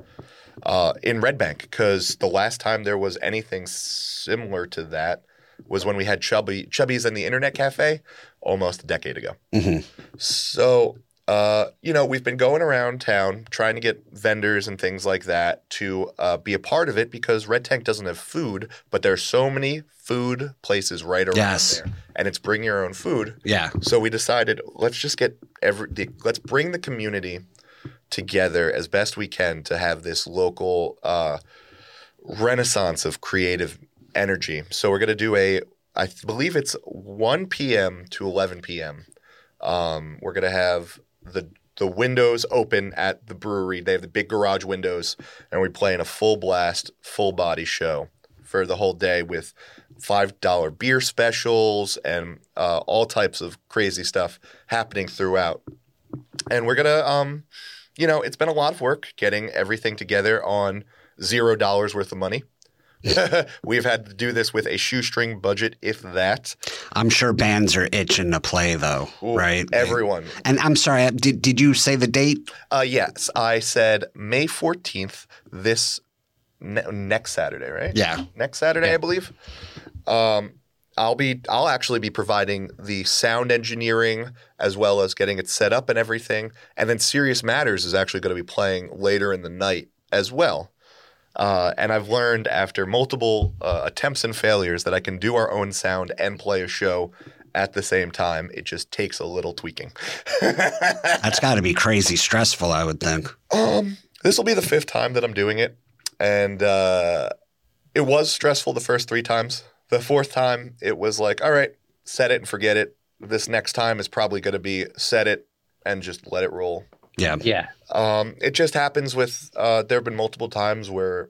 uh, in Red Bank because the last time there was anything similar to that was when we had Chubby Chubby's in the Internet Cafe almost a decade ago. Mhm. So, uh, you know, we've been going around town trying to get vendors and things like that to uh, be a part of it because Red Tank doesn't have food, but there's so many food places right around Yes. there, and it's bring your own food. Yeah. So we decided let's just get every the, let's bring the community together as best we can to have this local uh, renaissance of creative energy. So we're gonna do a I believe it's 1 p.m. to 11 p.m. Um, we're gonna have the the windows open at the brewery. They have the big garage windows, and we play in a full blast, full body show for the whole day with five dollar beer specials and uh, all types of crazy stuff happening throughout. And we're gonna, um, you know, it's been a lot of work getting everything together on zero dollars worth of money. We've had to do this with a shoestring budget, if that. I'm sure bands are itching to play though, Ooh, right? Everyone. And I'm sorry, did, did you say the date? Uh, yes, I said May 14th, this ne- next Saturday, right? Yeah. Next Saturday, Yeah. I believe. Um, I'll be I'll actually be providing the sound engineering as well as getting it set up and everything. And then Serious Matters is actually going to be playing later in the night as well. Uh, and I've learned after multiple uh, attempts and failures that I can do our own sound and play a show at the same time. It just takes a little tweaking. That's got to be crazy stressful, I would think. Um, this will be the fifth time that I'm doing it, and uh, it was stressful the first three times. The fourth time, it was like, all right, set it and forget it. This next time is probably going to be set it and just let it roll. Yeah. Yeah. Um, it just happens with. Uh, there have been multiple times where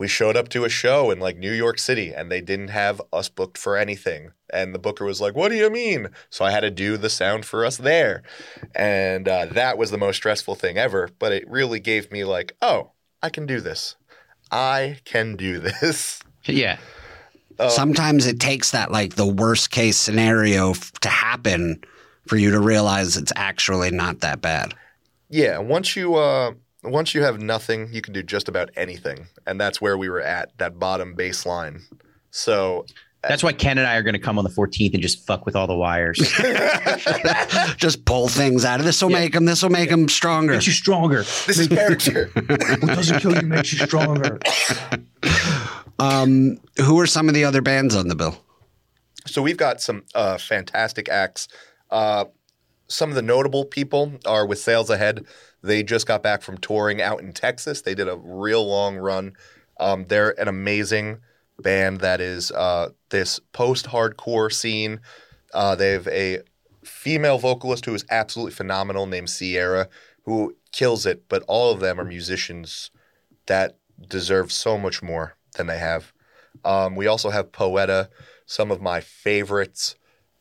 we showed up to a show in like New York City and they didn't have us booked for anything. And the booker was like, What do you mean? So I had to do the sound for us there. And uh, that was the most stressful thing ever. But it really gave me, like, oh, I can do this. I can do this. Yeah. Sometimes it takes that like the worst case scenario f- to happen for you to realize it's actually not that bad. Yeah. Once you. Uh, once you have nothing, you can do just about anything. And that's where we were at, that bottom baseline. So That's why Ken and I are going to come on the 14th and just fuck with all the wires. Just pull things out of this will make them. This will make them stronger. Makes you stronger. this is character. What doesn't kill you makes you stronger. Um, who are some of the other bands on the bill? So we've got some uh, fantastic acts. Uh, some of the notable people are with Sales Ahead. They just got back from touring out in Texas. They did a real long run. Um, they're an amazing band that is uh, this post-hardcore scene. Uh, they have a female vocalist who is absolutely phenomenal named Sierra, who kills it. But all of them are musicians that deserve so much more than they have. Um, we also have Poeta, some of my favorites.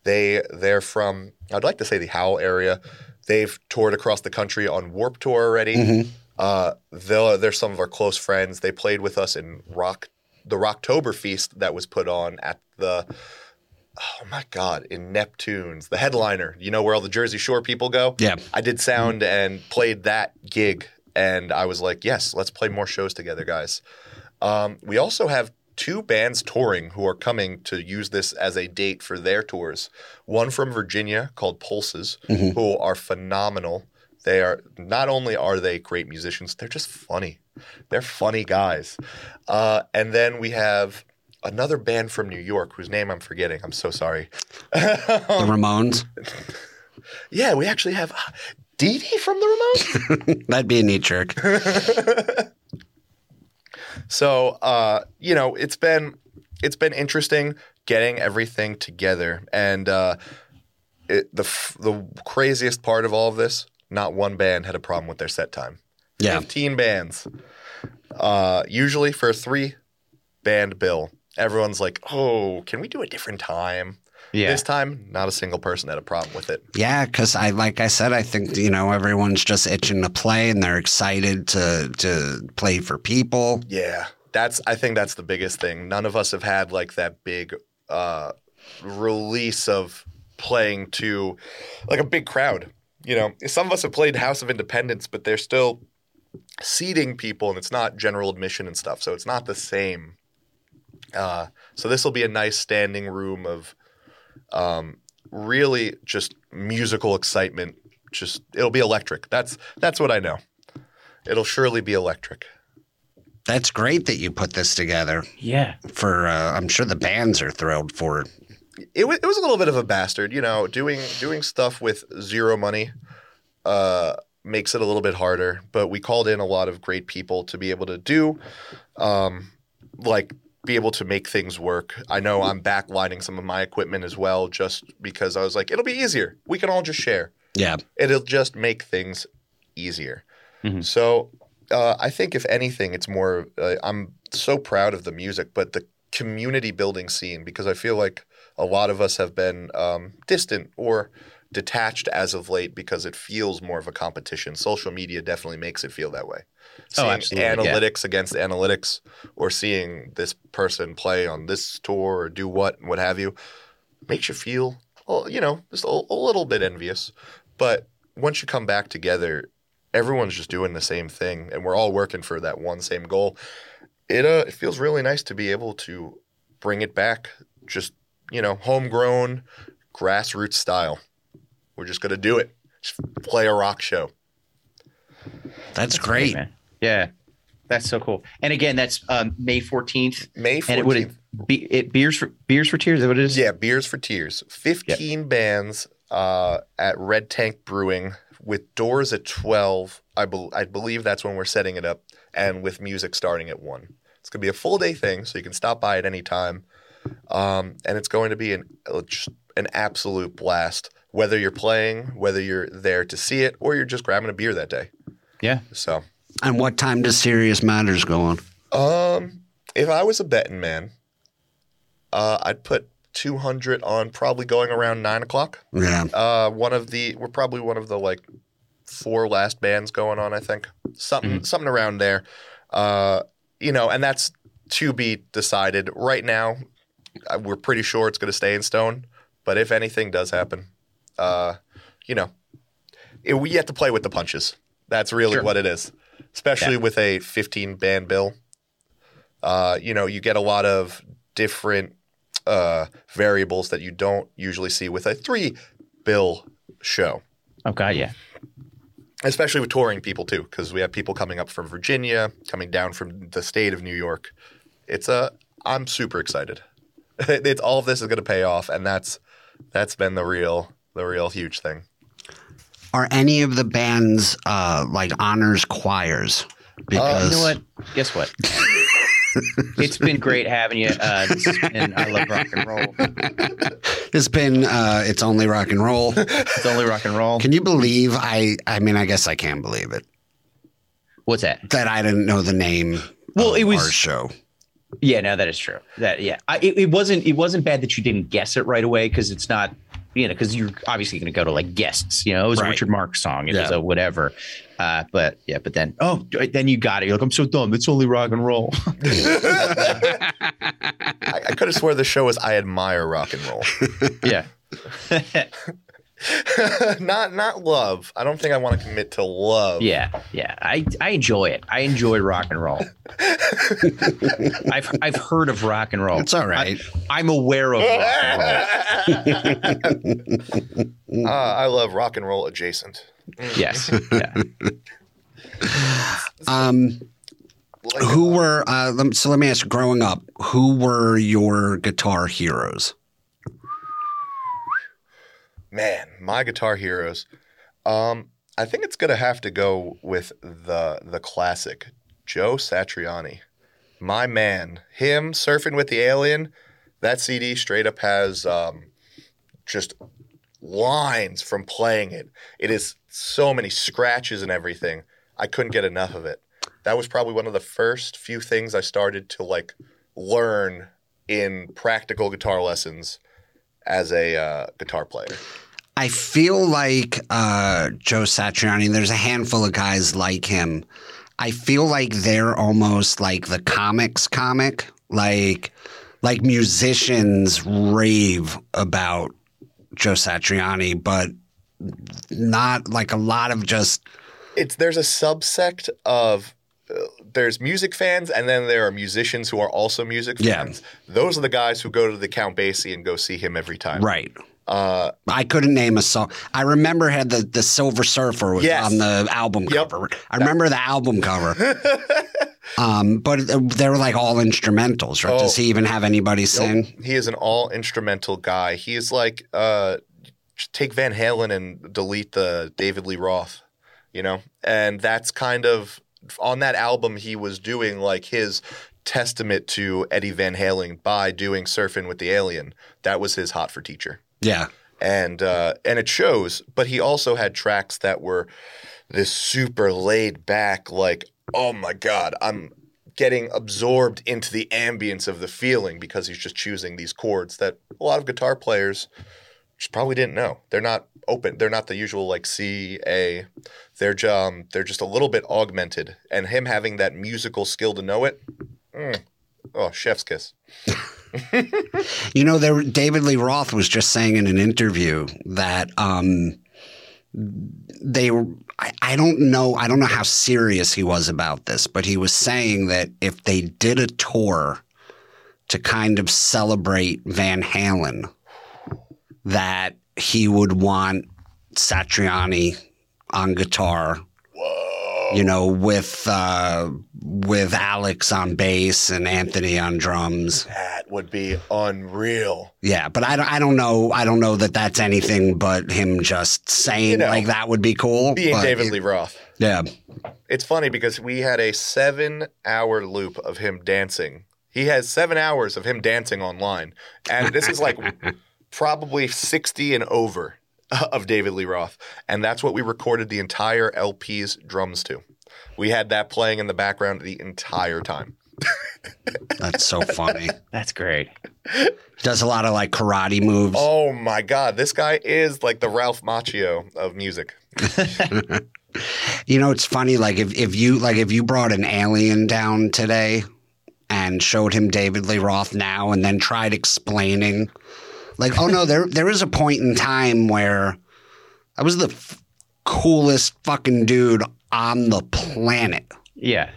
They they're from I'd like to say the Howell area. They've toured across the country on Warped Tour already. Uh, they're, they're some of our close friends. They played with us in Rock the Rocktober Feast that was put on at the oh my god in Neptune's the headliner. You know where all the Jersey Shore people go. Yeah. I did sound and played that gig, and I was like, yes, let's play more shows together, guys. Um, we also have two bands touring who are coming to use this as a date for their tours. One from Virginia called Pulses, who are phenomenal. They are not only are they great musicians, they're just funny. They're funny guys. Uh, and then we have another band from New York whose name I'm forgetting. I'm so sorry. The Ramones. Yeah, we actually have uh, Dee Dee from the Ramones. That'd be a neat jerk. So, uh, you know, it's been it's been interesting getting everything together, and uh, it, the f- the craziest part of all of this, not one band had a problem with their set time. Yeah. Fifteen bands. Uh, usually for a three band bill, everyone's like, "Oh, can we do a different time?" Yeah. This time, not a single person had a problem with it. Yeah, because I like I said, I think you know everyone's just itching to play and they're excited to to play for people. Yeah, that's. I think that's the biggest thing. None of us have had like that big uh, release of playing to like a big crowd. You know, some of us have played House of Independents, but they're still seating people, and it's not general admission and stuff, so it's not the same. Uh, so this will be a nice standing room of um, really just musical excitement. Just it'll be electric. That's that's what I know. It'll surely be electric. That's great that you put this together. Yeah. For uh, I'm sure the bands are thrilled for it. it, wa- it was a little bit of a bastard, you know, doing doing stuff with zero money uh, makes it a little bit harder. But we called in a lot of great people to be able to do, um, like, be able to make things work. I know I'm backlining some of my equipment as well, just because I was like, it'll be easier. We can all just share. Yeah, It'll just make things easier. Mhm. So uh, I think if anything, it's more. Uh, I'm so proud of the music, but the community building scene because I feel like a lot of us have been um, distant or detached as of late because it feels more of a competition. Social media definitely makes it feel that way. Oh, Seeing yeah. Analytics against analytics, or seeing this person play on this tour or do what and what have you, makes you feel, well, you know, just a, a little bit envious. But once you come back together, everyone's just doing the same thing, and we're all working for that one same goal. It uh, it feels really nice to be able to bring it back, just you know, homegrown, grassroots style. We're just gonna do it. Just play a rock show. that's, great. man. Yeah. That's so cool. And again, that's um, May 14th. May And it would fourteenth. be it beers for beers for tears. Is that what it is? Yeah, Beers for Tears. 15 bands uh, at Red Tank Brewing with doors at 12. I, bel I believe that's when we're setting it up, and with music starting at 1. It's going to be a full day thing, so you can stop by at any time. Um, and it's going to be an, uh, just an absolute blast, whether you're playing, whether you're there to see it, or you're just grabbing a beer that day. Yeah. So, And what time does Serious Matters go on? um, if I was a betting man, uh, I'd put 200 on probably going around 9 o'clock. Yeah, Uh, one of the we're probably one of the like four last bands going on. I think something something around there. Uh, you know, and that's to be decided right now. uh, We're pretty sure it's going to stay in stone, but if anything does happen, uh, you know, it, we have to play with the punches. That's really Sure. what it is, especially with a 15 band bill. Uh, you know, you get a lot of different uh, variables that you don't usually see with a three bill show, Oh God, yeah. especially with touring people too, because we have people coming up from Virginia, coming down from the state of New York. It's a, I'm super excited. it's all of this is going to pay off, and that's that's been the real the real huge thing. are any of the bands uh, like honors choirs? Because Uh, You know what? Guess what? it's been great having you, uh, this has been- I love rock and roll. it's been uh, it's only rock and roll. It's only rock and roll. Can you believe I? I mean, I guess I can believe it What's that? that I didn't know the name. Well, of it was- our show. Yeah, no, that is true. That yeah, I, it, it wasn't it wasn't bad that you didn't guess it right away because it's not you know because you're obviously going to go to like guests. You know, it was a Richard Marx song. It was a whatever. Uh, but yeah, but then oh, then you got it. You're like I'm so dumb. It's only rock and roll. I, I could have swore the show was I admire rock and roll, yeah. not not love. I don't think I want to commit to love. Yeah, yeah. I I enjoy it. I enjoy rock and roll. I've I've heard of rock and roll. It's all right. I, am aware of rock and roll. Uh, I love rock and roll adjacent. Yes. Yeah. Um, Like, who were uh, so? Let me ask. Growing up, who were your guitar heroes? Man, my guitar heroes. Um, I think it's gonna have to go with the the classic Joe Satriani, my man. Him surfing with the alien. That CD straight up has um, just lines from playing it. It is so many scratches and everything. I couldn't get enough of it. That was probably one of the first few things I started to like learn in practical guitar lessons as a uh, guitar player. I feel like uh, Joe Satriani, there's a handful of guys like him. I feel like they're almost like the comics comic. Like like musicians rave about Joe Satriani, but not like a lot of just It's there's a subsect of uh, there's music fans and then there are musicians who are also music fans. Yeah. Those are the guys who go to the Count Basie and go see him every time. right. Uh, I couldn't name a song. I remember had the the Silver Surfer was Yes. on the album Yep. cover. I remember the album cover. um, but they were like all instrumentals, right? Does Oh. he even have anybody sing? He is an all instrumental guy. He is like uh, take Van Halen and delete the David Lee Roth, you know? And that's kind of on that album he was doing like his testament to Eddie Van Halen by doing Surfing with the Alien. That was his hot for teacher. Yeah. And uh, and it shows, but he also had tracks that were this super laid back, like, oh my God, I'm getting absorbed into the ambience of the feeling because he's just choosing these chords that a lot of guitar players just probably didn't know. They're not open. They're not the usual like C A. They're just, um, they're just a little bit augmented. And him having that musical skill to know it, mm, oh, chef's kiss. You know, there David Lee Roth was just saying in an interview that um, they I don't know. I don't know how serious he was about this, but he was saying that if they did a tour to kind of celebrate Van Halen, that he would want Satriani on guitar. You know, with uh, with Alex on bass and Anthony on drums. That would be unreal. Yeah, but I don't, I don't know. I don't know that that's anything but him just saying You know, like that would be cool. Being but David it- Lee Roth. Yeah. It's funny because we had a seven hour loop of him dancing. He has seven hours of him dancing online. And this is like probably 60 and over of David Lee Roth. And that's what we recorded the entire LP's drums to. We had that playing in the background the entire time. That's so funny. That's great. He does a lot of like karate moves. Oh my God. This guy is like the Ralph Macchio of music. You know, it's funny. Like if, if you like if you brought an alien down today and showed him David Lee Roth now and then tried explaining, like, oh no, there there is a point in time where I was the f- coolest fucking dude on the planet. Yeah.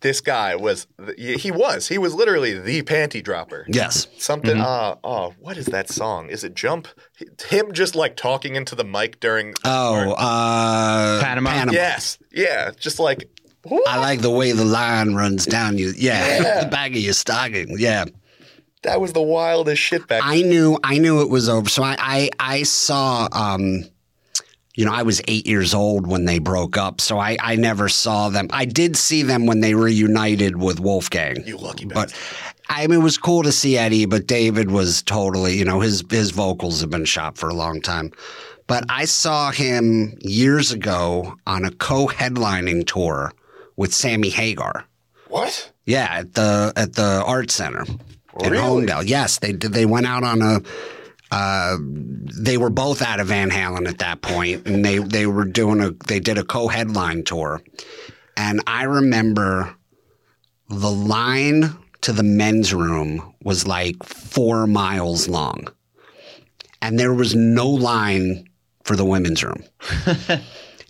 This guy was, he was, he was literally the panty dropper. Yes. Something. Uh, oh, what is that song? Is it Jump? Him just like talking into the mic during. Oh, uh, Panama? Yes. Yeah. Just like. I like the way the line runs down you. Yeah, Yeah. the back of your stocking. Yeah, That was the wildest shit back. I knew. I knew it was over. So I, I, I saw. Um, you know, I was eight years old when they broke up, so I, I never saw them. I did see them when they reunited with Wolfgang. you lucky but. I mean, it was cool to see Eddie, but David was totally, you know, his his vocals have been shot for a long time. But I saw him years ago on a co-headlining tour with Sammy Hagar. What? Yeah, at the at the art center in Really? Holmdel. Yes, they did. They went out on a. Uh, they were both out of Van Halen at that point, and they they were doing a. They did a co-headline tour, and I remember the line to the men's room was like four miles long, and there was no line for the women's room.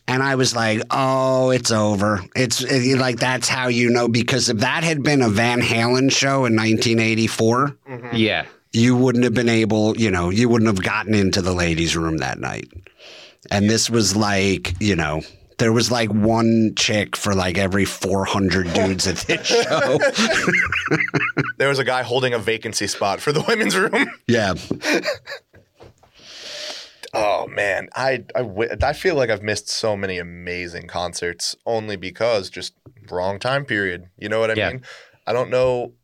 And I was like, "Oh, it's over. It's eh, it- like that's how you know because if that had been a Van Halen show in 1984, mm-hmm. Yeah. you wouldn't have been able, you know, you wouldn't have gotten into the ladies' room that night. And this was like, you know, there was like one chick for like every 400 dudes at this show. There was a guy holding a vacancy spot for the women's room. yeah. Oh man, I I, feel like I've missed so many amazing concerts only because just wrong time period. You know what I Yeah. mean? I don't know.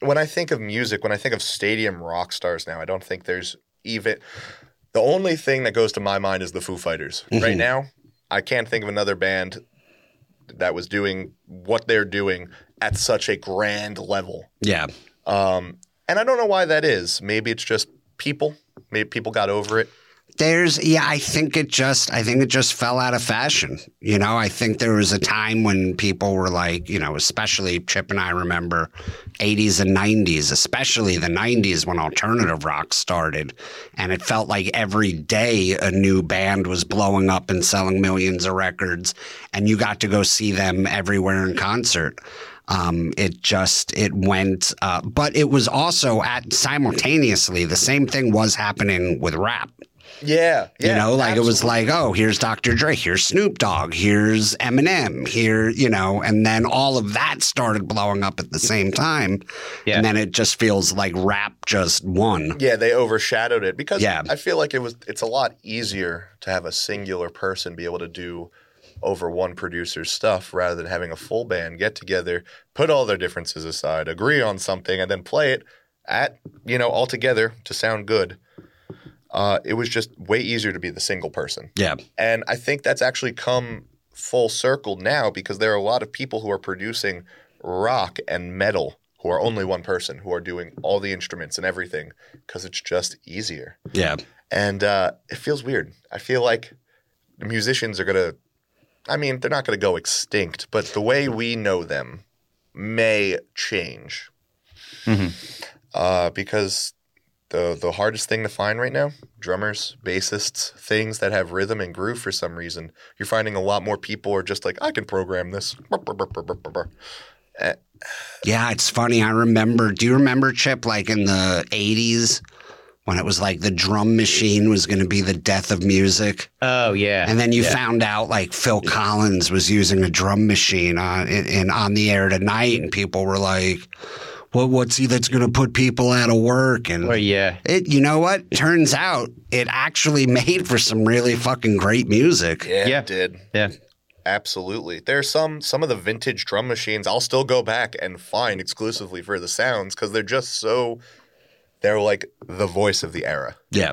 When I think of music, when I think of stadium rock stars now, I don't think there's even the only thing that goes to my mind is the Foo Fighters. Right now, I can't think of another band that was doing what they're doing at such a grand level. Yeah. Um, and I don't know why that is. Maybe it's just people. Maybe people got over it. There's yeah, I think it just I think it just fell out of fashion. You know, I think there was a time when people were like, you know, especially Chip and I remember 80s and 90s, especially the 90s when alternative rock started, and it felt like every day a new band was blowing up and selling millions of records and you got to go see them everywhere in concert. Um, it just it went, uh, but it was also at simultaneously the same thing was happening with rap. Yeah, yeah. you know, like it was like, oh, here's Dr. Dre, here's Snoop Dogg, here's Eminem, here, you know, and then all of that started blowing up at the same time. Yeah. And then it just feels like rap just won. Yeah, they overshadowed it because Yeah. I feel like it was it's a lot easier to have a singular person be able to do over one producer's stuff rather than having a full band get together, put all their differences aside, agree on something, and then play it at you know all together to sound good. Uh, it was just way easier to be the single person. Yeah. And I think that's actually come full circle now because there are a lot of people who are producing rock and metal who are only one person who are doing all the instruments and everything because it's just easier. Yeah. And uh, it feels weird. I feel like musicians are going to, I mean, they're not going to go extinct, but the way we know them may change. Mhm. Uh, because the the hardest thing to find right now drummers bassists things that have rhythm and groove for some reason you're finding a lot more people are just like i can program this eh. Yeah. It's funny. I remember, do you remember, Chip, like in the 80s when it was like the drum machine was going to be the death of music? Oh yeah. And then you Yeah. found out like Phil Collins was using a drum machine on in, in on the air tonight, and people were like, "What? What's he that's going to put people out of work?" And Well, yeah. it, you know what? Turns out it actually made for some really fucking great music. yeah, Yeah. it did Yeah. absolutely there's some some of the vintage drum machines i'll still go back and find exclusively for the sounds because they're just so they're like the voice of the era Yeah,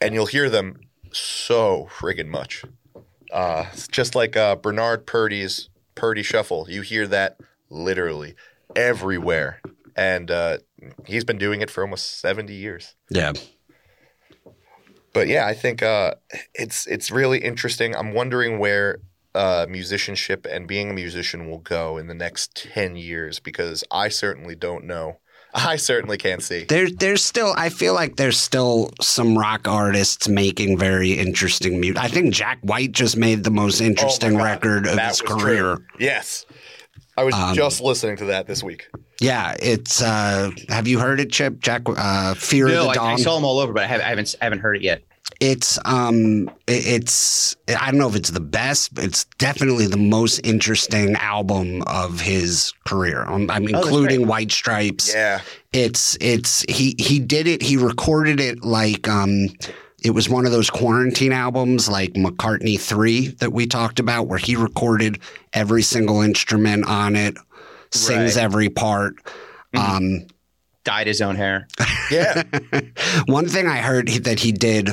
and you'll hear them so friggin' much. Uh, just like uh, Bernard Purdie's Purdie Shuffle. You hear that literally everywhere, and uh, he's been doing it for almost seventy years. yeah, But yeah, I think uh, it's it's really interesting. I'm wondering where uh, musicianship and being a musician will go in the next ten years because I certainly don't know. I certainly can't see. There's there's still I feel like there's still some rock artists making very interesting music. I think Jack White just made the most interesting Oh record of that his career. true. Yes, I was Um, just listening to that this week. Yeah, it's uh have you heard it, Chip? Jack uh Fear No, of the I, Dawn. I saw them all over, but I haven't, I haven't, I haven't heard it yet. It's um it's I don't know if it's the best, but it's definitely the most interesting album of his career. Um, I'm Oh, that's including great. White Stripes. Yeah, It's it's he he did it. He recorded it like um it was one of those quarantine albums like McCartney 3 that we talked about where he recorded every single instrument on it, sings Right. every part. Um Dyed his own hair. yeah. one thing I heard that he did,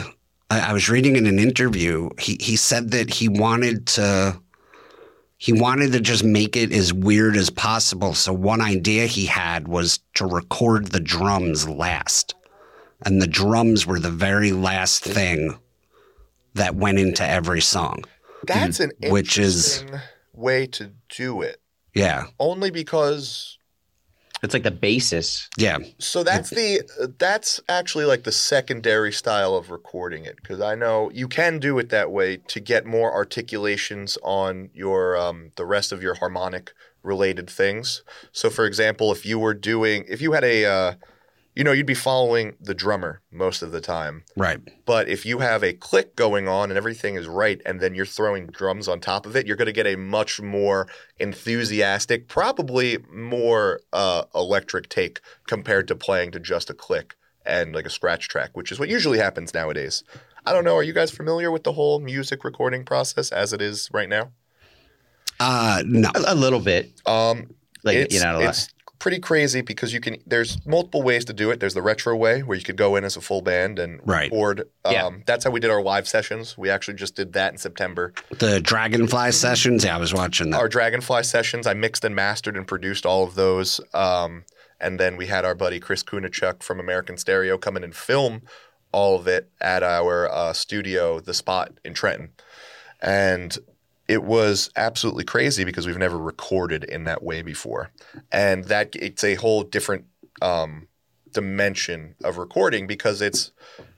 I, I was reading in an interview. He he said that he wanted to, he wanted to just make it as weird as possible. So one idea he had was to record the drums last, and the drums were the very last thing that went into every song. That's an Which is- way to do it. Yeah, Only because It's like the basis. yeah, so that's the that's actually like the secondary style of recording it because I know you can do it that way to get more articulations on your um, the rest of your harmonic related things. So for example, if you were doing if you had a uh, you know you'd be following the drummer most of the time. right. But if you have a click going on and everything is right, and then you're throwing drums on top of it, you're going to get a much more enthusiastic, probably more uh, electric take compared to playing to just a click and like a scratch track, which is what usually happens nowadays. I don't know. Are you guys familiar with the whole music recording process as it is right now? Uh, no, A, a little bit. Um, Like it's, you know, a lot. it's pretty crazy because you can. There's multiple ways to do it. There's the retro way where you could go in as a full band and Right. record. Um, Yeah. That's how we did our live sessions. We actually just did that in September. The Dragonfly sessions. Yeah, I was watching that. Our Dragonfly sessions, I mixed and mastered and produced all of those. Um, and then we had our buddy Chris Kunachuk from American Stereo come in and film all of it at our uh, studio, The Spot in Trenton. And it was absolutely crazy because we've never recorded in that way before. And that it's a whole different um, dimension of recording because it's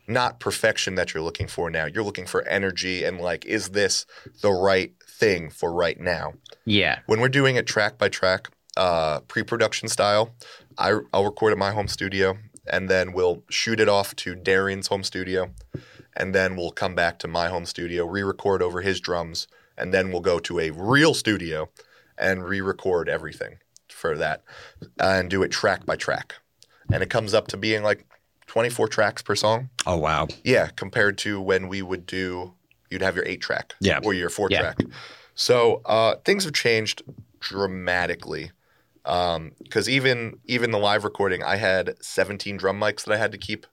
not perfection that you're looking for now. You're looking for energy and like, is this the right thing for right now? Yeah. When we're doing it track by track, uh, pre-production style, I, I'll record at my home studio and then we'll shoot it off to Darian's home studio, and then we'll come back to my home studio, re-record over his drums, and then we'll go to a real studio and re-record everything for that and do it track by track, and it comes up to being like 24 tracks per song. oh wow. Yeah, compared to when we would do, you'd have your eight track Yeah. or your four Yeah. track. So uh, things have changed dramatically. Because even even the live recording, I had 17 drum mics that I had to keep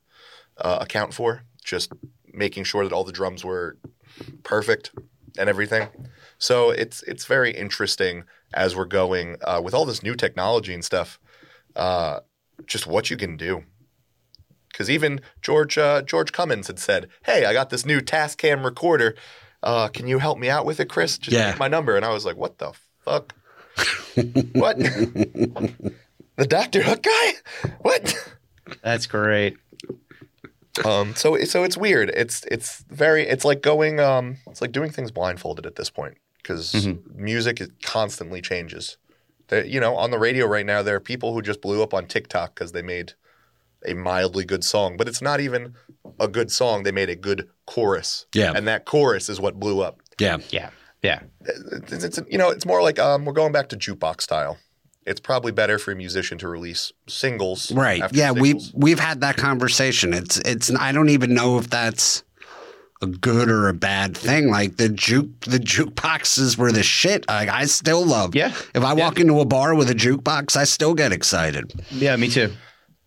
uh, account for, just making sure that all the drums were perfect and everything. So it's it's very interesting as we're going uh, with all this new technology and stuff. Uh, just what you can do. Because even George uh, George Cummings had said, "Hey, I got this new Tascam recorder. Uh, can you help me out with it, Chris? Just Yeah. my number." And I was like, "What the fuck? what? the Doctor Hook guy? What?" That's great. Um, so so it's weird. It's it's very it's like going um it's like doing things blindfolded at this point because Mm-hmm. music it constantly changes. There, you know, on the radio right now, there are people who just blew up on TikTok because they made a mildly good song, but it's not even a good song. They made a good chorus, Yeah. and that chorus is what blew up. Yeah. Yeah. Yeah. It's, it's you know, it's more like um, we're going back to jukebox style. It's probably better for a musician to release singles, Right. after Yeah, we singles. we've had that conversation. It's it's I don't even know if that's a good or a bad thing. Like the juke the jukeboxes were the shit. Like I still love. Yeah. If I walk into a bar with a jukebox, I still get excited. Yeah. Me too.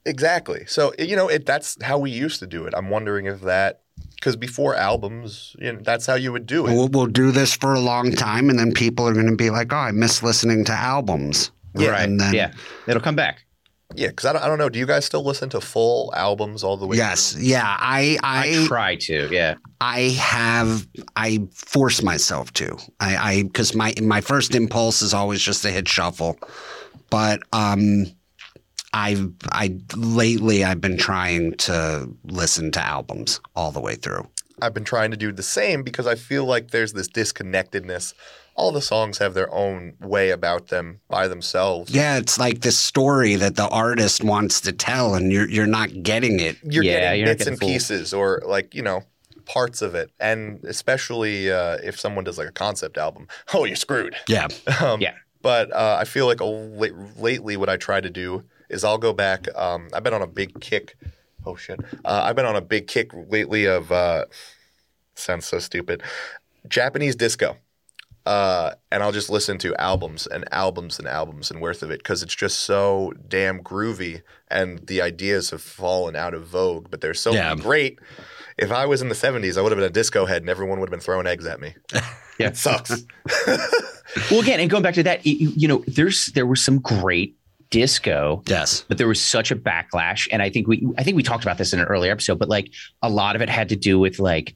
Exactly. So you know, it that's how we used to do it. I'm wondering if that because before albums, you know, that's how you would do it. We'll, we'll do this for a long time, and then people are going to be like, "Oh, I miss listening to albums." Yeah. right. And then yeah. It'll come back. Yeah, because I don't, I don't know. Do you guys still listen to full albums all the way? Yes. through? Yeah. I I, I try to. Yeah. I have I force myself to. I I because my my first impulse is always just to hit shuffle, but um, I've I lately I've been trying to listen to albums all the way through. I've been trying to do the same because I feel like there's this disconnectedness. All the songs have their own way about them by themselves. Yeah, it's like this story that the artist wants to tell, and you're you're not getting it. You're Yeah, getting you're bits getting and full. pieces, or like you know, parts of it, and especially uh, if someone does like a concept album. Oh, you're screwed. Yeah, Um, Yeah. But uh, I feel like a, lately, what I try to do is I'll go back. Um, I've been on a big kick. Oh shit! Uh, I've been on a big kick lately of. Uh, sounds so stupid. Japanese disco. Uh, and I'll just listen to albums and albums and albums and worth of it because it's just so damn groovy and the ideas have fallen out of vogue, but they're so Yeah. great. If I was in the 70s, I would have been a disco head and everyone would have been throwing eggs at me. Yeah. It sucks. Well, again, and going back to that, you, you know, there's there was some great disco yes, but there was such a backlash and i think we i think we talked about this in an earlier episode but like a lot of it had to do with like y-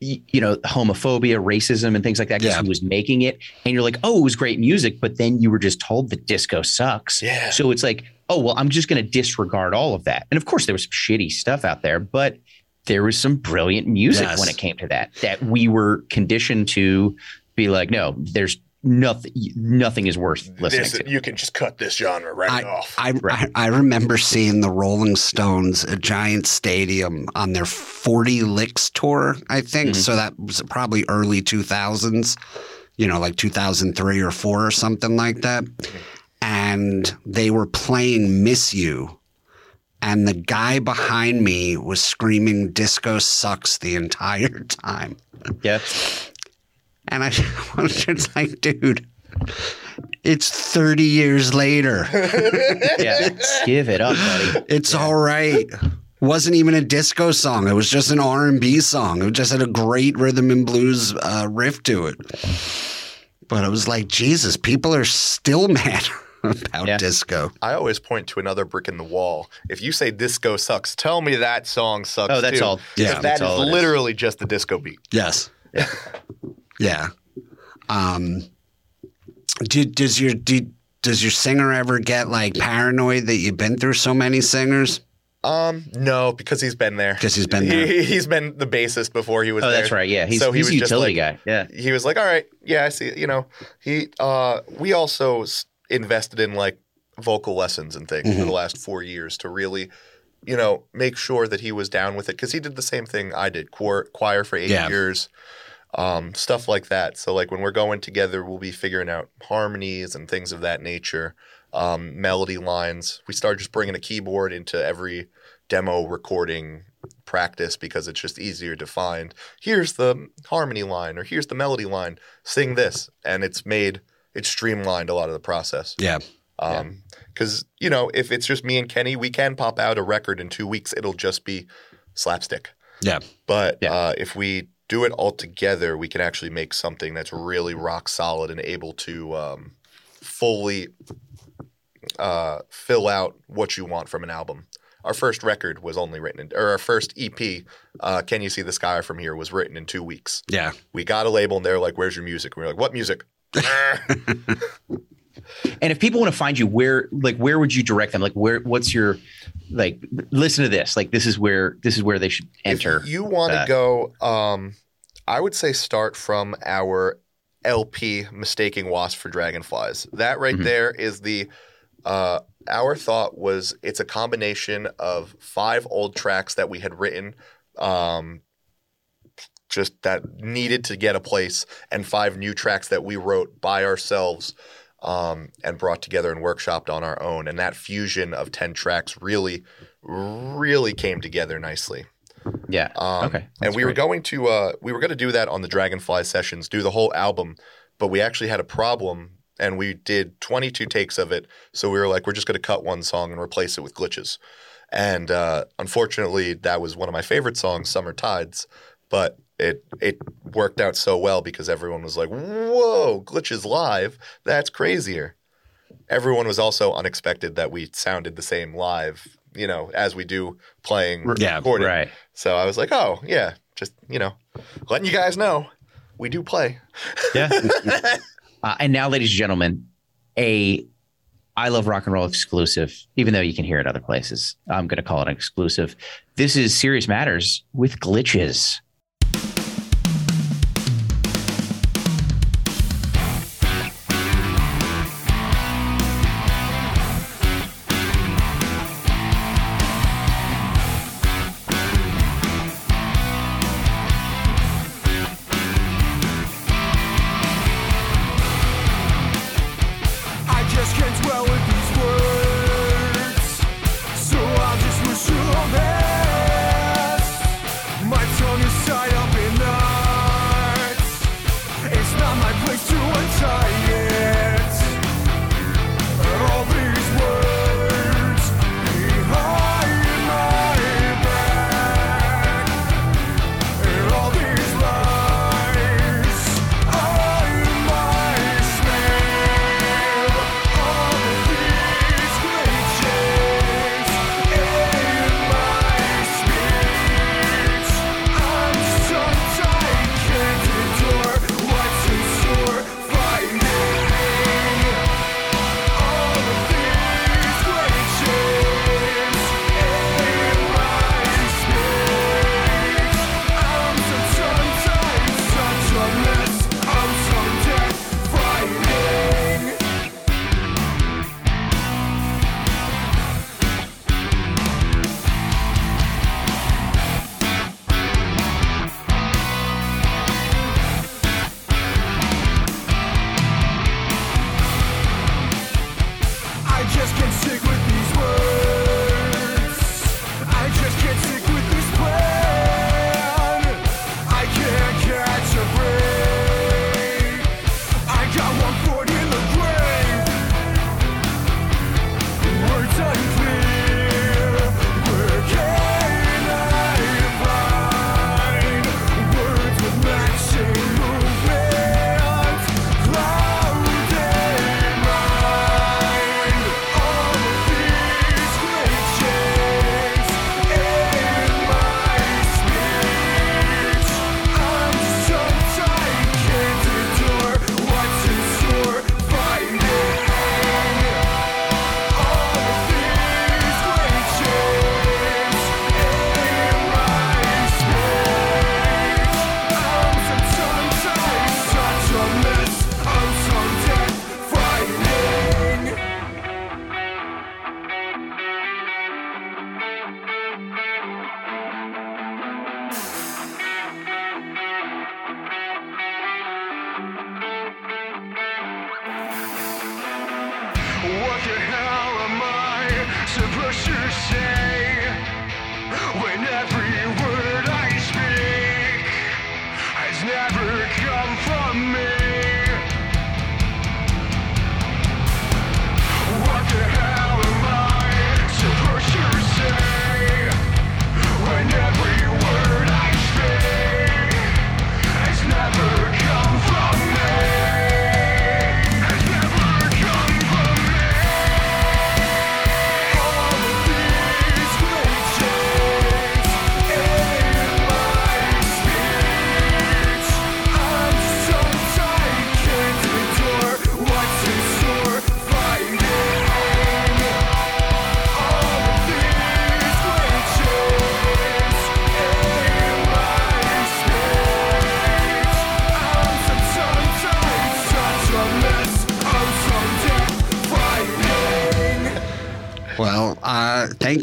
you know homophobia racism and things like that because Yeah. he was making it and you're like oh it was great music but then you were just told that disco sucks Yeah. so it's like oh well i'm just going to disregard all of that and of course there was some shitty stuff out there but there was some brilliant music Yes. when it came to that that we were conditioned to be like no there's nothing nothing is worth listening This, to you can just cut this genre right I, off. I, Right. I I remember seeing the Rolling Stones at Giant Stadium on their 40 Licks tour, I think. Mm-hmm. So that was probably early 2000s, you know, like 2003 or 4 or something like that. And they were playing Miss You. And the guy behind me was screaming disco sucks the entire time. yeah And I was just like, dude, It's 30 years later. Yeah, give it up, buddy. It's all right. Wasn't even a disco song. It was just an R&B song. It just had a great rhythm and blues uh, riff to it. But it was like, Jesus, people are still mad about Yeah. disco. I always point to another brick in the wall. If you say disco sucks, tell me that song sucks. Oh, that's too. all. Yeah. 'Cause that's that is all it is. literally just the disco beat. Yes. Yeah. Um, do, does your do, does your singer ever get like paranoid that you've been through so many singers? Um, no, because he's been there. 'Cause he's been there. He, he's been the bassist before he was Oh, there. that's right. Yeah, he's, So he he's was a just utility like- guy. Yeah. he was like, "All right, yeah, I see." You know, he uh, we also invested in like vocal lessons and things for the last four years to really, you know, make sure that he was down with it because he did the same thing I did, choir, choir for eight Yeah. years, um, stuff like that. So like when we're going together, we'll be figuring out harmonies and things of that nature, um, melody lines. We start just bringing a keyboard into every demo recording practice because it's just easier to find here's the harmony line or here's the melody line sing this and it's made it's streamlined a lot of the process Yeah. um because you know if it's just me and kenny we can pop out a record in two weeks it'll just be slapstick Yeah. but Yeah. uh, if we do it all together we can actually make something that's really rock solid and able to um, fully uh, fill out what you want from an album our first record was only written in, or our first ep uh, can you see the sky from here was written in two weeks Yeah. we got a label and they're like, "Where's your music?" And we are like, "What music?" And if people want to find you, where like where would you direct them? Like where what's your like listen to this. Like this is where this is where they should enter. If you want to that. go, um, I would say start from our LP, "Mistaking Wasp for Dragonflies." That right Mhm. there is the. Uh, our thought was it's a combination of five old tracks that we had written, um, just that needed to get a place, and five new tracks that we wrote by ourselves um, and brought together and workshopped on our own. And that fusion of 10 tracks really, really came together nicely. yeah. Um, Okay, And that's we were going to uh, we were going to do that on the Dragonfly sessions, do the whole album, but we actually had a problem, and we did 22 takes of it. So we were like, we're just going to cut one song and replace it with glitches. And uh, unfortunately, that was one of my favorite songs, "Summer Tides," but it it worked out so well because everyone was like, "Whoa, glitches live! That's crazier." Everyone was also unexpected that we sounded the same live, you know, as we do playing Yeah, recorded. Right. So I was like, oh, yeah, just, you know, letting you guys know we do play. Yeah. uh, and now, ladies and gentlemen, a I love rock and roll exclusive, even though you can hear it other places. I'm going to call it an exclusive. This is Serious Matters with glitches.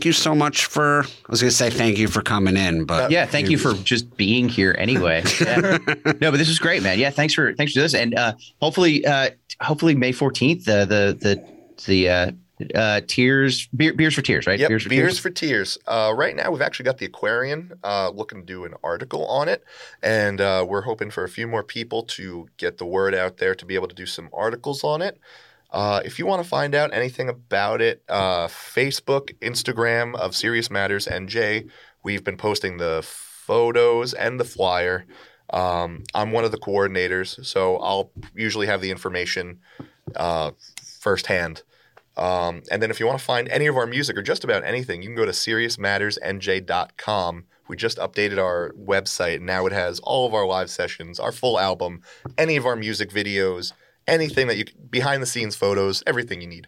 Thank you so much for. I was going to say thank you for coming in, but Yeah, thank you for just being here anyway. Yeah. no, but this is great, man. Yeah, thanks for thanks for this, and uh, hopefully, uh, hopefully May fourteenth, uh, the the the uh, uh, tears beer, beers for tears, right? Yep, beers beers for for, tears. Uh, right now, we've actually got the Aquarian uh, looking to do an article on it, and uh, we're hoping for a few more people to get the word out there to be able to do some articles on it. Uh, if you want to find out anything about it, uh, Facebook, Instagram of Serious Matters NJ, we've been posting the photos and the flyer. Um, I'm one of the coordinators, so I'll usually have the information uh, firsthand. Um, and then if you want to find any of our music or just about anything, you can go to seriousmattersnj.com. We just updated our website, and now it has all of our live sessions, our full album, any of our music videos, anything that you behind the scenes photos, everything you need.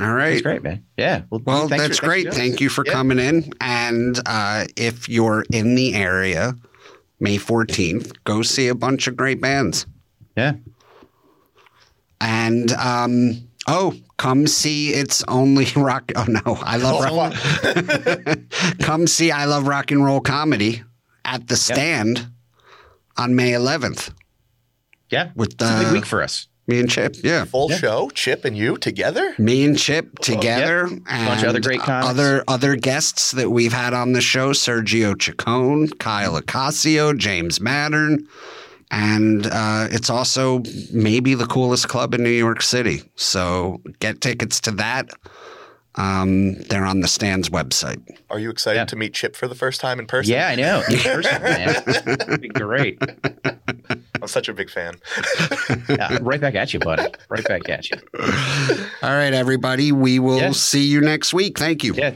all right. That's great, man. Yeah. Well, Well, thanks that's for- great. doing Thank you for Yeah. coming in. And uh, if you're in the area, May 14th, go see a bunch of great bands. Yeah. And um, oh, come see It's Only Rock. Oh, no. I love Oh, rock. come see I Love Rock and Roll Comedy at the stand on May 11th Yeah. with It's a big uh, week for us. me and Chip. Yeah. Full show, Chip and you together? Me and Chip together, and Bunch of other great comics. other other guests that we've had on the show: Sergio Chacon, Kyle Acasio, James Mattern, and uh, it's also maybe the coolest club in New York City. So get tickets to that. Um, they're on the stand's website. Are you excited Yeah. to meet Chip for the first time in person? Yeah, I know. In person, man. It'd be great. I'm such a big fan. Yeah, right back at you, buddy. Right back at you. All right, everybody. We will Yeah. see you next week. Thank you. Yeah.